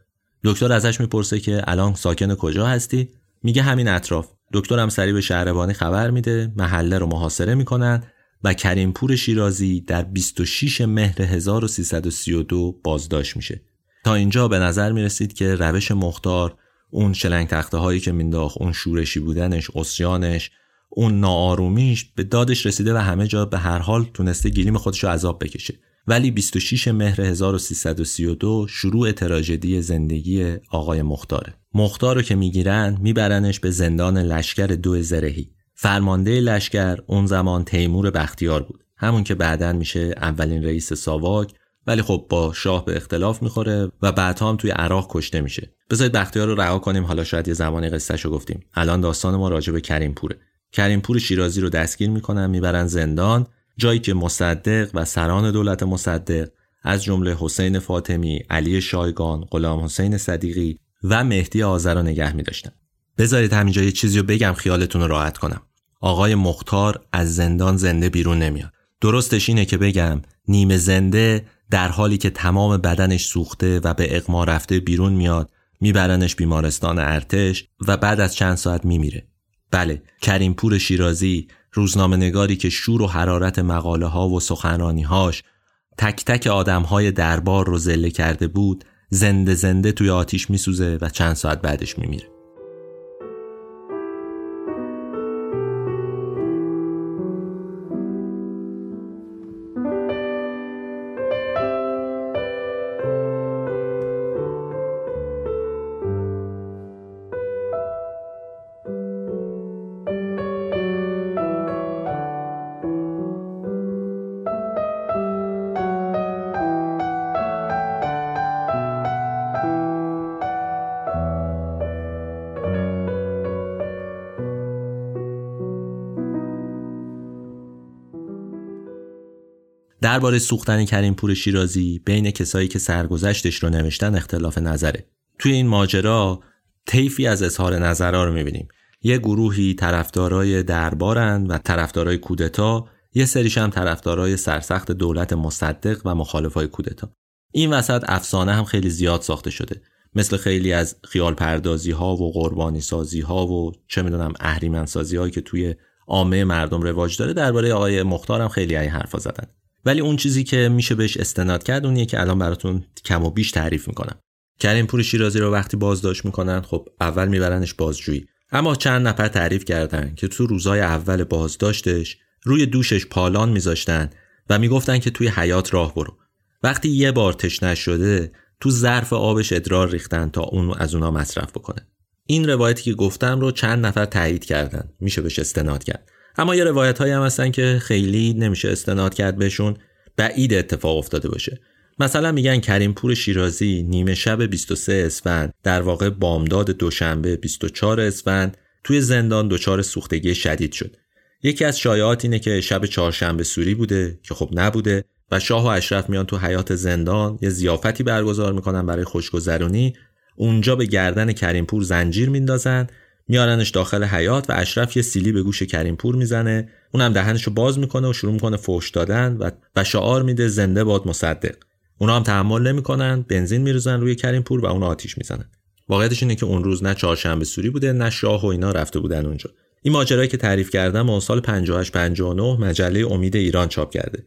دکتر ازش می‌پرسه که الان ساکن کجا هستی؟ میگه همین اطراف. دکتر هم سریع به شهربانی خبر میده محله رو محاصره می‌کنن. و کریمپور شیرازی در 26 مهر 1332 بازداشت میشه. تا اینجا به نظر می‌رسید که روش مختار اون شلنگ تخته هایی که مینداخت اون شورشی بودنش اسیانش اون ناآرومیش به دادش رسیده و همه جا به هر حال تونسته گیلیم خودش رو عذاب بکشه. ولی 26 مهر 1332 شروع تراژدی زندگی آقای مختاره. مختار رو که می‌گیرن میبرنش به زندان لشکر دو زرهی. فرمانده لشکر اون زمان تیمور بختیار بود همون که بعدا میشه اولین رئیس ساواک ولی خب با شاه به اختلاف می‌خوره و بعدها هم توی عراق کشته میشه بذارید بختیار رو رها کنیم حالا شاید یه زمانی قصهش رو گفتیم الان داستان ما راجع به کریم پوره کریم پور شیرازی رو دستگیر می‌کنن می‌برن زندان جایی که مصدق و سران دولت مصدق از جمله حسین فاطمی، علی شایگان، غلام حسین صدیقی و مهدی آذر رو نگه می داشتن. بذارید همینجا یه چیزی رو بگم خیالتون رو راحت کنم. آقای مختار از زندان زنده بیرون نمیاد. درستش اینه که بگم نیمه زنده در حالی که تمام بدنش سوخته و به اقما رفته بیرون میاد میبرنش بیمارستان ارتش و بعد از چند ساعت میمیره. بله کریم پور شیرازی روزنامه نگاری که شور و حرارت مقاله ها و سخنرانی هاش تک تک آدم های دربار رو زله کرده بود زنده زنده توی آتیش میسوزه و چند ساعت بعدش میمیره درباره سوختن کریم پور شیرازی بین کسایی که سرگذشتش رو نوشتن اختلاف نظره. توی این ماجرا طیفی از اظهار نظرها رو می‌بینیم. یه گروهی طرفدارای دربارن و طرفدارای کودتا یه سریش هم طرفدارای سرسخت دولت مصدق و مخالفای کودتا. این وسط افسانه هم خیلی زیاد ساخته شده. مثل خیلی از خیال پردازی ها و قربانی سازی ها و چه می‌دونم اهریمن سازی هایی که توی عامه مردم رواج داره درباره آقای مختارم خیلی ای حرفا زدن. ولی اون چیزی که میشه بهش استناد کرد اونیه که الان براتون کم و بیش تعریف می‌کنم. کریم پور شیرازی رو وقتی بازداشت می‌کنن خب اول میبرنش بازجویی. اما چند نفر تعریف کردن که تو روزای اول بازداشتش روی دوشش پالان میذاشتن و می‌گفتن که توی حیات راه برو. وقتی یه بار تشنه شده تو ظرف آبش ادرار ریختن تا اون از اونا مصرف بکنه. این روایتی که گفتم رو چند نفر تایید کردن. میشه بهش استناد کرد. اما یه روایت هایی هم هستن که خیلی نمیشه استناد کرد بهشون بعید اتفاق افتاده باشه. مثلا میگن کریم پور شیرازی نیمه شب 23 اسفند در واقع بامداد دوشنبه 24 اسفند توی زندان دچار سوختگی شدید شد. یکی از شایعات اینه که شب چهارشنبه سوری بوده که خب نبوده و شاه و اشرف میان تو حیات زندان یه زیافتی برگزار می‌کنن برای خوشگذرونی. اونجا به گردن کریمپور زنجیر میندازن میارنش داخل حیات و اشرف یه سیلی به گوش کریم پور می‌زنه. اونم دهنشو باز می‌کنه و شروع می‌کنه فوش دادن و و شعار میده زنده باد مصدق. اونا هم تحمل نمی‌کنن بنزین میریزن روی کریم پور و اون آتیش می‌زنن. واقعیتش اینه که اون روز نه چهارشنبه سوری بوده نه شاه و اینا رفته بودن اونجا. این ماجرایی که تعریف کردم اون سال 58 59 مجله امید ایران چاپ کرده.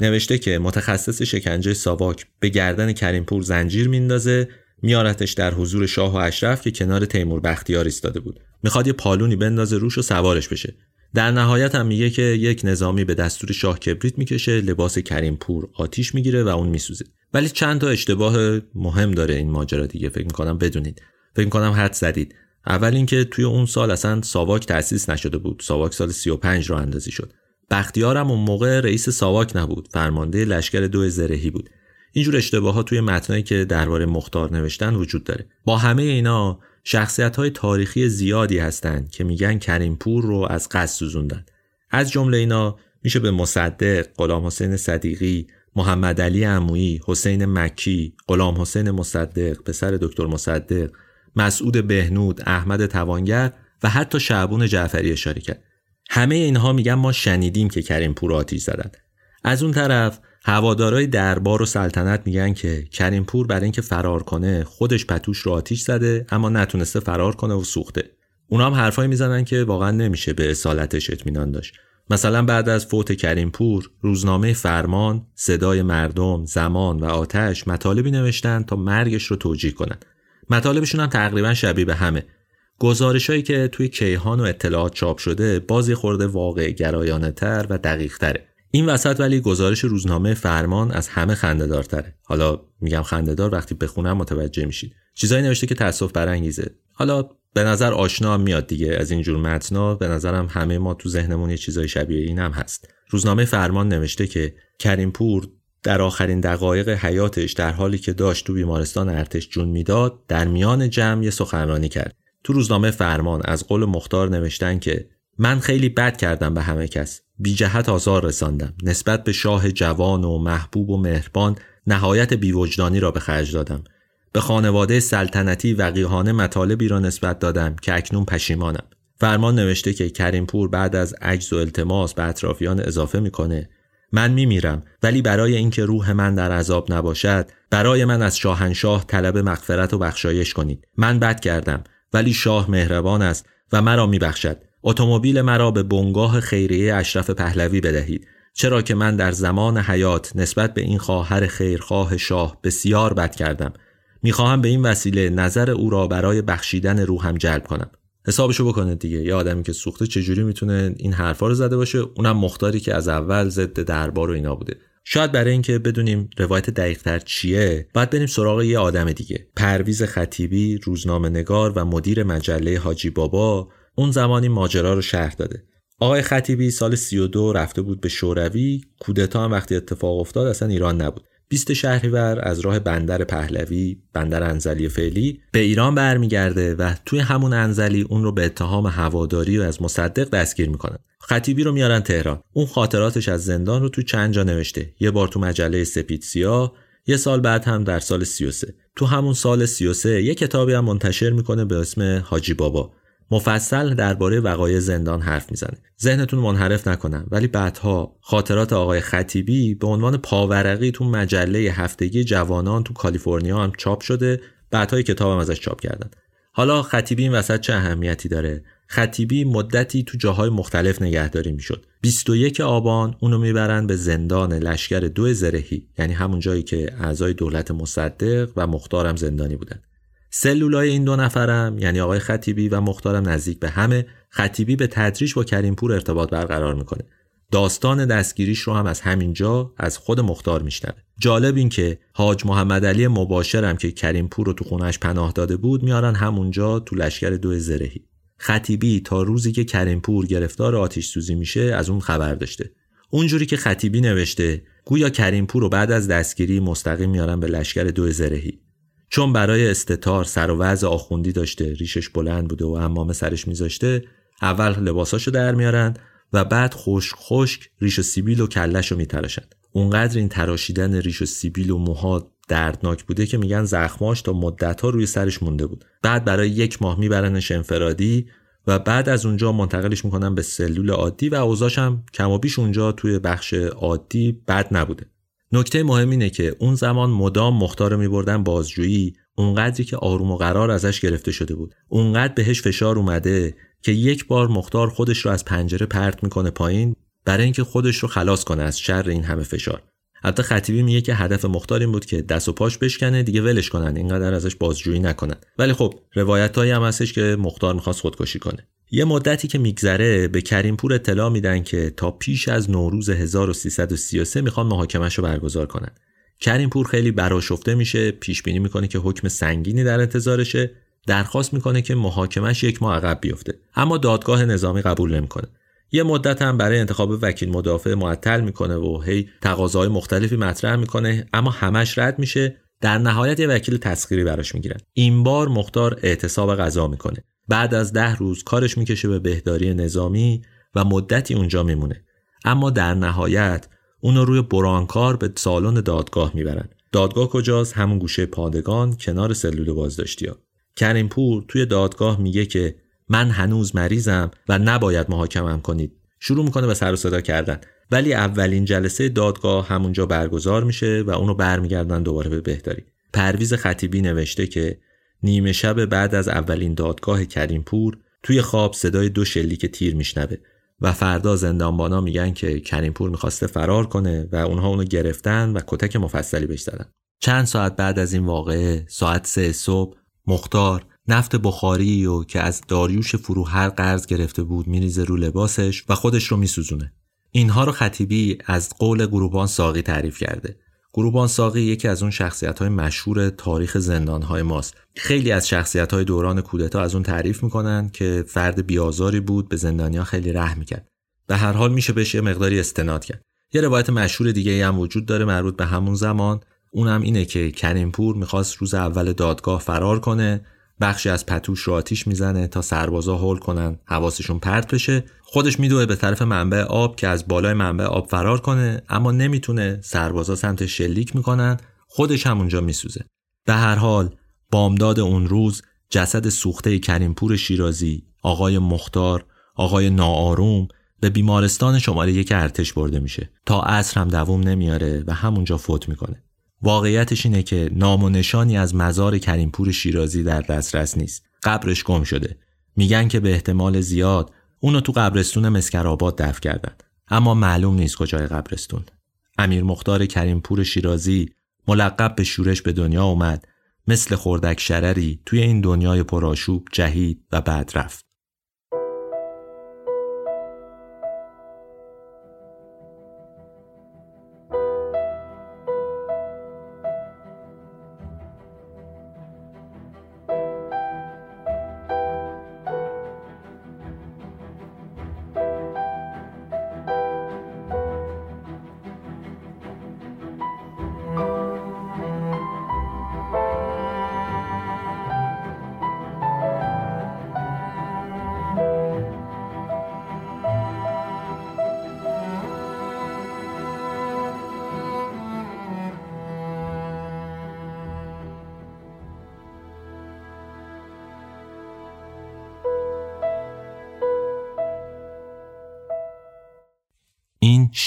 نوشته که متخصص شکنجه ساواک به گردن کریمپور زنجیر میندازه میارتش در حضور شاه و اشرف که کنار تیمور بختیار ایستاده بود. می‌خواد یه پالونی بندازه روش و سوارش بشه. در نهایت هم میگه که یک نظامی به دستور شاه کبریت می‌کشه لباس کریمپور آتیش می‌گیره و اون میسوزه. ولی چند تا اشتباه مهم داره این ماجرا دیگه فکر می‌کنم بدونید. فکر می‌کنم حد زدید. اول اینکه توی اون سال اصلا ساواک تأسیس نشده بود. ساواک سال 35 رو اندازی شد. بختیارم اون موقع رئیس ساواک نبود. فرمانده لشکر دو زرهی بود. اینجور اشتباهات توی متنایی که درباره مختار نوشتن وجود داره با همه اینا شخصیت های تاریخی زیادی هستند که میگن کریمپور رو از قصد سوزوندن از جمله اینا میشه به مصدق، غلام حسین صدیقی، محمد علی عمویی، حسین مکی، غلام حسین مصدق، پسر دکتر مصدق، مسعود بهنود، احمد توانگر و حتی شعبون جعفری اشاره کرد. همه اینها میگن ما شنیدیم که کریم پور آتیش زدن. از اون طرف هوادارای دربار و سلطنت میگن که کریم پور برای اینکه فرار کنه خودش پتوش رو آتیش زده اما نتونسته فرار کنه و سوخته. اونا هم حرفایی می‌زنن که واقعا نمیشه به اصالتش اطمینان داشت. مثلا بعد از فوت کریم پور روزنامه فرمان، صدای مردم، زمان و آتش مطالبی نوشتن تا مرگش رو توجیه کنن. مطالبشون هم تقریبا شبیه به همه گزارش هایی که توی کیهان و اطلاعات چاپ شده بازی خورده واقع گرایانه تر و دقیق تره این وسط ولی گزارش روزنامه فرمان از همه خندهدارتره. حالا میگم خندهدار وقتی بخونم متوجه میشید. چیزایی نوشته که تاسف برانگیزه. حالا به نظر آشنا میاد دیگه از اینجور متنا. به نظرم همه ما تو ذهنمون یه چیزای شبیه این هم هست. روزنامه فرمان نوشته که کریمپور در آخرین دقایق حیاتش در حالی که داشت تو بیمارستان ارتش جون می‌داد در میان جمع یه سخنرانی کرد. تو روزنامه فرمان از قول مختار نوشتن که من خیلی بد کردم به همه کس. بی جهت آزار رساندم. نسبت به شاه جوان و محبوب و مهربان نهایت بیوجدانی را به خرج دادم. به خانواده سلطنتی وقیهانه مطالبی را نسبت دادم که اکنون پشیمانم. فرمان نوشته که کریمپور بعد از عجز و التماس به اطرافیان اضافه می‌کنه. من میمیرم ولی برای اینکه روح من در عذاب نباشد برای من از شاهنشاه طلب مغفرت و بخشایش کنید. من بد کردم ولی شاه مهربان است و مرا میبخشد. اتومبیل مرا به بنگاه خیریه اشرف پهلوی بدهید چرا که من در زمان حیات نسبت به این خواهر خیرخواه شاه بسیار بد کردم. می‌خواهم به این وسیله نظر او را برای بخشیدن روحم جلب کنم. حسابشو بکنه دیگه یه آدمی که سوخته چجوری می‌تونه این حرفا رو زده باشه؟ اونم مختاری که از اول ضد دربار و اینا بوده. شاید برای اینکه بدونیم روایت دقیقتر چیه باید بریم سراغ یه آدم دیگه. پرویز خطیبی روزنامه نگار و مدیر مجله حاجی بابا اون زمانی ماجرا رو شرح داده. آقای خطیبی سال 32 رفته بود به شوروی. کودتا هم وقتی اتفاق افتاد اصلا ایران نبود. 20 شهریور از راه بندر پهلوی بندر انزلی فعلی به ایران برمیگرده و توی همون انزلی اون رو به اتهام هواداری و از مصدق دستگیر می‌کنن. خطیبی رو میارن تهران. اون خاطراتش از زندان رو تو چند جا نوشته. یه بار تو مجله سپید یه سال بعد هم در سال 33 تو همون سال 33 یه کتابی هم منتشر می‌کنه به اسم حاجی بابا. مفصل درباره وقایع زندان حرف می‌زنه. ذهنتون منحرف نکنم ولی بعدها خاطرات آقای خطیبی به عنوان پاورقی تو مجله هفتگی جوانان تو کالیفرنیا هم چاپ شده. بعدهای کتابم ازش چاپ کردن. حالا خطیبی این وسط چه اهمیتی داره؟ خطیبی مدتی تو جاهای مختلف نگهداری می‌شد. 21 آبان اونو می‌برن به زندان لشکر دو زرهی یعنی همون جایی که اعضای دولت مصدق و مختارم زندانی بودن. سلولای این دو نفرم یعنی آقای خطیبی و مختارم نزدیک به همه خطیبی به تدریج با کریمپور ارتباط برقرار می‌کنه. داستان دستگیریش رو هم از همینجا از خود مختار میشنوه. جالب این که حاج محمد علی مباشرم که کریمپور رو تو خونش پناه داده بود میارن همونجا تو لشکر دو زرهی. خطیبی تا روزی که کریمپور گرفتار آتیش سوزی میشه از اون خبر داشته. اونجوری که خطیبی نوشته گویا کریمپور رو بعد از دستگیری مستقیم میارن به لشکر دو زرهی. چون برای استتار سر و وضع آخوندی داشته ریشش بلند بوده و امامه سرش میذاشته اول لباساشو در میارن و بعد خشک خشک ریش و سیبیل و کلش رو میتراشن اونقدر این تراشیدن ریش و سیبیل و موها دردناک بوده که میگن زخماش تا مدت ها روی سرش مونده بود. بعد برای یک ماه میبرنش انفرادی و بعد از اونجا منتقلش می‌کنن به سلول عادی و اوضاش هم کم و بیش اونجا توی بخش عادی بد نبوده. نکته مهم اینه که اون زمان مدام مختار رو میبردن بازجویی اونقدری که آروم و قرار ازش گرفته شده بود. اونقدر بهش فشار اومده که یک بار مختار خودش رو از پنجره پرت می‌کنه پایین برای اینکه خودش رو خلاص کنه از شر این همه فشار. حتی خطیبی میگه که هدف مختار این بود که دست و پاش بشکنه دیگه ولش کنن اینقدر ازش بازجویی نکنن. ولی خب روایت هایی هم هستش که مختار می‌خواست خودکشی کنه. یه مدتی که میگذره به کریمپور اطلاع میدن که تا پیش از نوروز 1333 می‌خوان محاکمش رو برگزار کنن. کریمپور خیلی براشفته میشه پیش بینی می‌کنه که حکم سنگینی در انتظارشه درخواست می‌کنه که محاکمش یک ماه عقب بیفته. اما دادگاه نظامی قبول نمی‌کنه. یه مدت هم برای انتخاب وکیل مدافع معطل می‌کنه و هی تقاضاهای مختلفی مطرح می‌کنه اما همش رد میشه. در نهایت یه وکیل تسخیری براش می‌گیرن. این بار مختار اعتصاب قضا می‌کنه. بعد از ده روز کارش می‌کشه به بهداری نظامی و مدتی اونجا میمونه. اما در نهایت اونو روی برانکار به سالن دادگاه می‌برن. دادگاه کجاست؟ همون گوشه پادگان کنار سلول بازداشتی ها. کریمپور توی دادگاه میگه که من هنوز مریضم و نباید محاکمم کنید. شروع می‌کنه به سر و صدا کردن. ولی اولین جلسه دادگاه همونجا برگزار میشه و اونو برمیگردن دوباره به بهداری. پرویز خطیبی نوشته که نیمه شب بعد از اولین دادگاه کریمپور توی خواب صدای دو شلیک تیر میشنوه و فردا زندانبانا میگن که کریمپور می‌خواسته فرار کنه و اونها اونو گرفتن و کتک مفصلی بهش زدن چند ساعت بعد از این واقعه ساعت سه صبح مختار نفت بخاری و که از داریوش فروهر قرض گرفته بود میریزه رو لباسش و خودش رو میسوزونه. اینها رو خطیبی از قول گروبان ساقی تعریف کرده. گروبان ساقی یکی از اون شخصیت های مشهور تاریخ زندان های ماست. خیلی از شخصیت های دوران کودتا از اون تعریف می‌کنن که فرد بیازاری بود به زندانیا خیلی رحم می‌کرد. به هر حال میشه بهش یه مقداری استناد کرد. یه روایت مشهور دیگه هم وجود داره مربوط به همون زمان. اونم اینه که کریمپور می‌خواست روز اول دادگاه فرار کنه. بخشی از پتوش رو آتیش می‌زنه تا سربازا هول کنن حواسشون پرت بشه. خودش میدوه به طرف منبع آب که از بالای منبع آب فرار کنه اما نمی‌تونه سربازا سمت شلیک می‌کنن خودش همونجا میسوزه. به هر حال بامداد اون روز جسد سوخته کریمپور شیرازی آقای مختار آقای ناآروم به بیمارستان شماره یک ارتش برده میشه. تا عصر هم دووم نمیاره و همونجا فوت می‌کنه. واقعیتش اینه که نام و نشانی از مزار کریمپور شیرازی در دسترس نیست. قبرش گم شده. میگن که به احتمال زیاد اونو تو قبرستون مسکرآباد دفن کردن. اما معلوم نیست کجای قبرستون. امیر مختار کریمپور شیرازی ملقب به شورش به دنیا اومد مثل خوردک شرری توی این دنیای پرآشوب جهید و بعد رفت.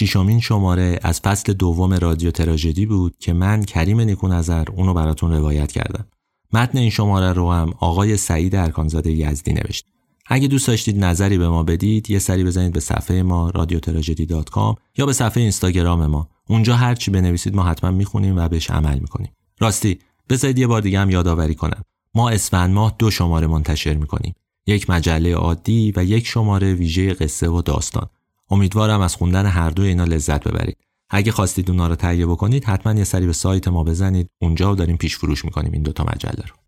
شیشمین شماره از فصل دوم رادیو تراژدی بود که من کریم نیکو نظر اونو براتون روایت کردم. متن این شماره رو هم آقای سعید ارکانزاده یزدی نوشت. اگه دوست داشتید نظری به ما بدید یه سری بزنید به صفحه ما رادیو یا به صفحه اینستاگرام ما. اونجا هر چی بنویسید ما حتما می‌خونیم و بهش عمل می‌کنیم. راستی بذارید یه بار دیگه هم یادآوری کنم. ما اسفند ماه دو شماره منتشر می‌کنیم. یک مجله عادی و یک شماره ویژه قصه و داستان. امیدوارم از خوندن هر دو اینا لذت ببرید. اگه خواستید اونا رو تهیه بکنید حتما یه سری به سایت ما بزنید. اونجا داریم پیش فروش می‌کنیم این دوتا مجله رو.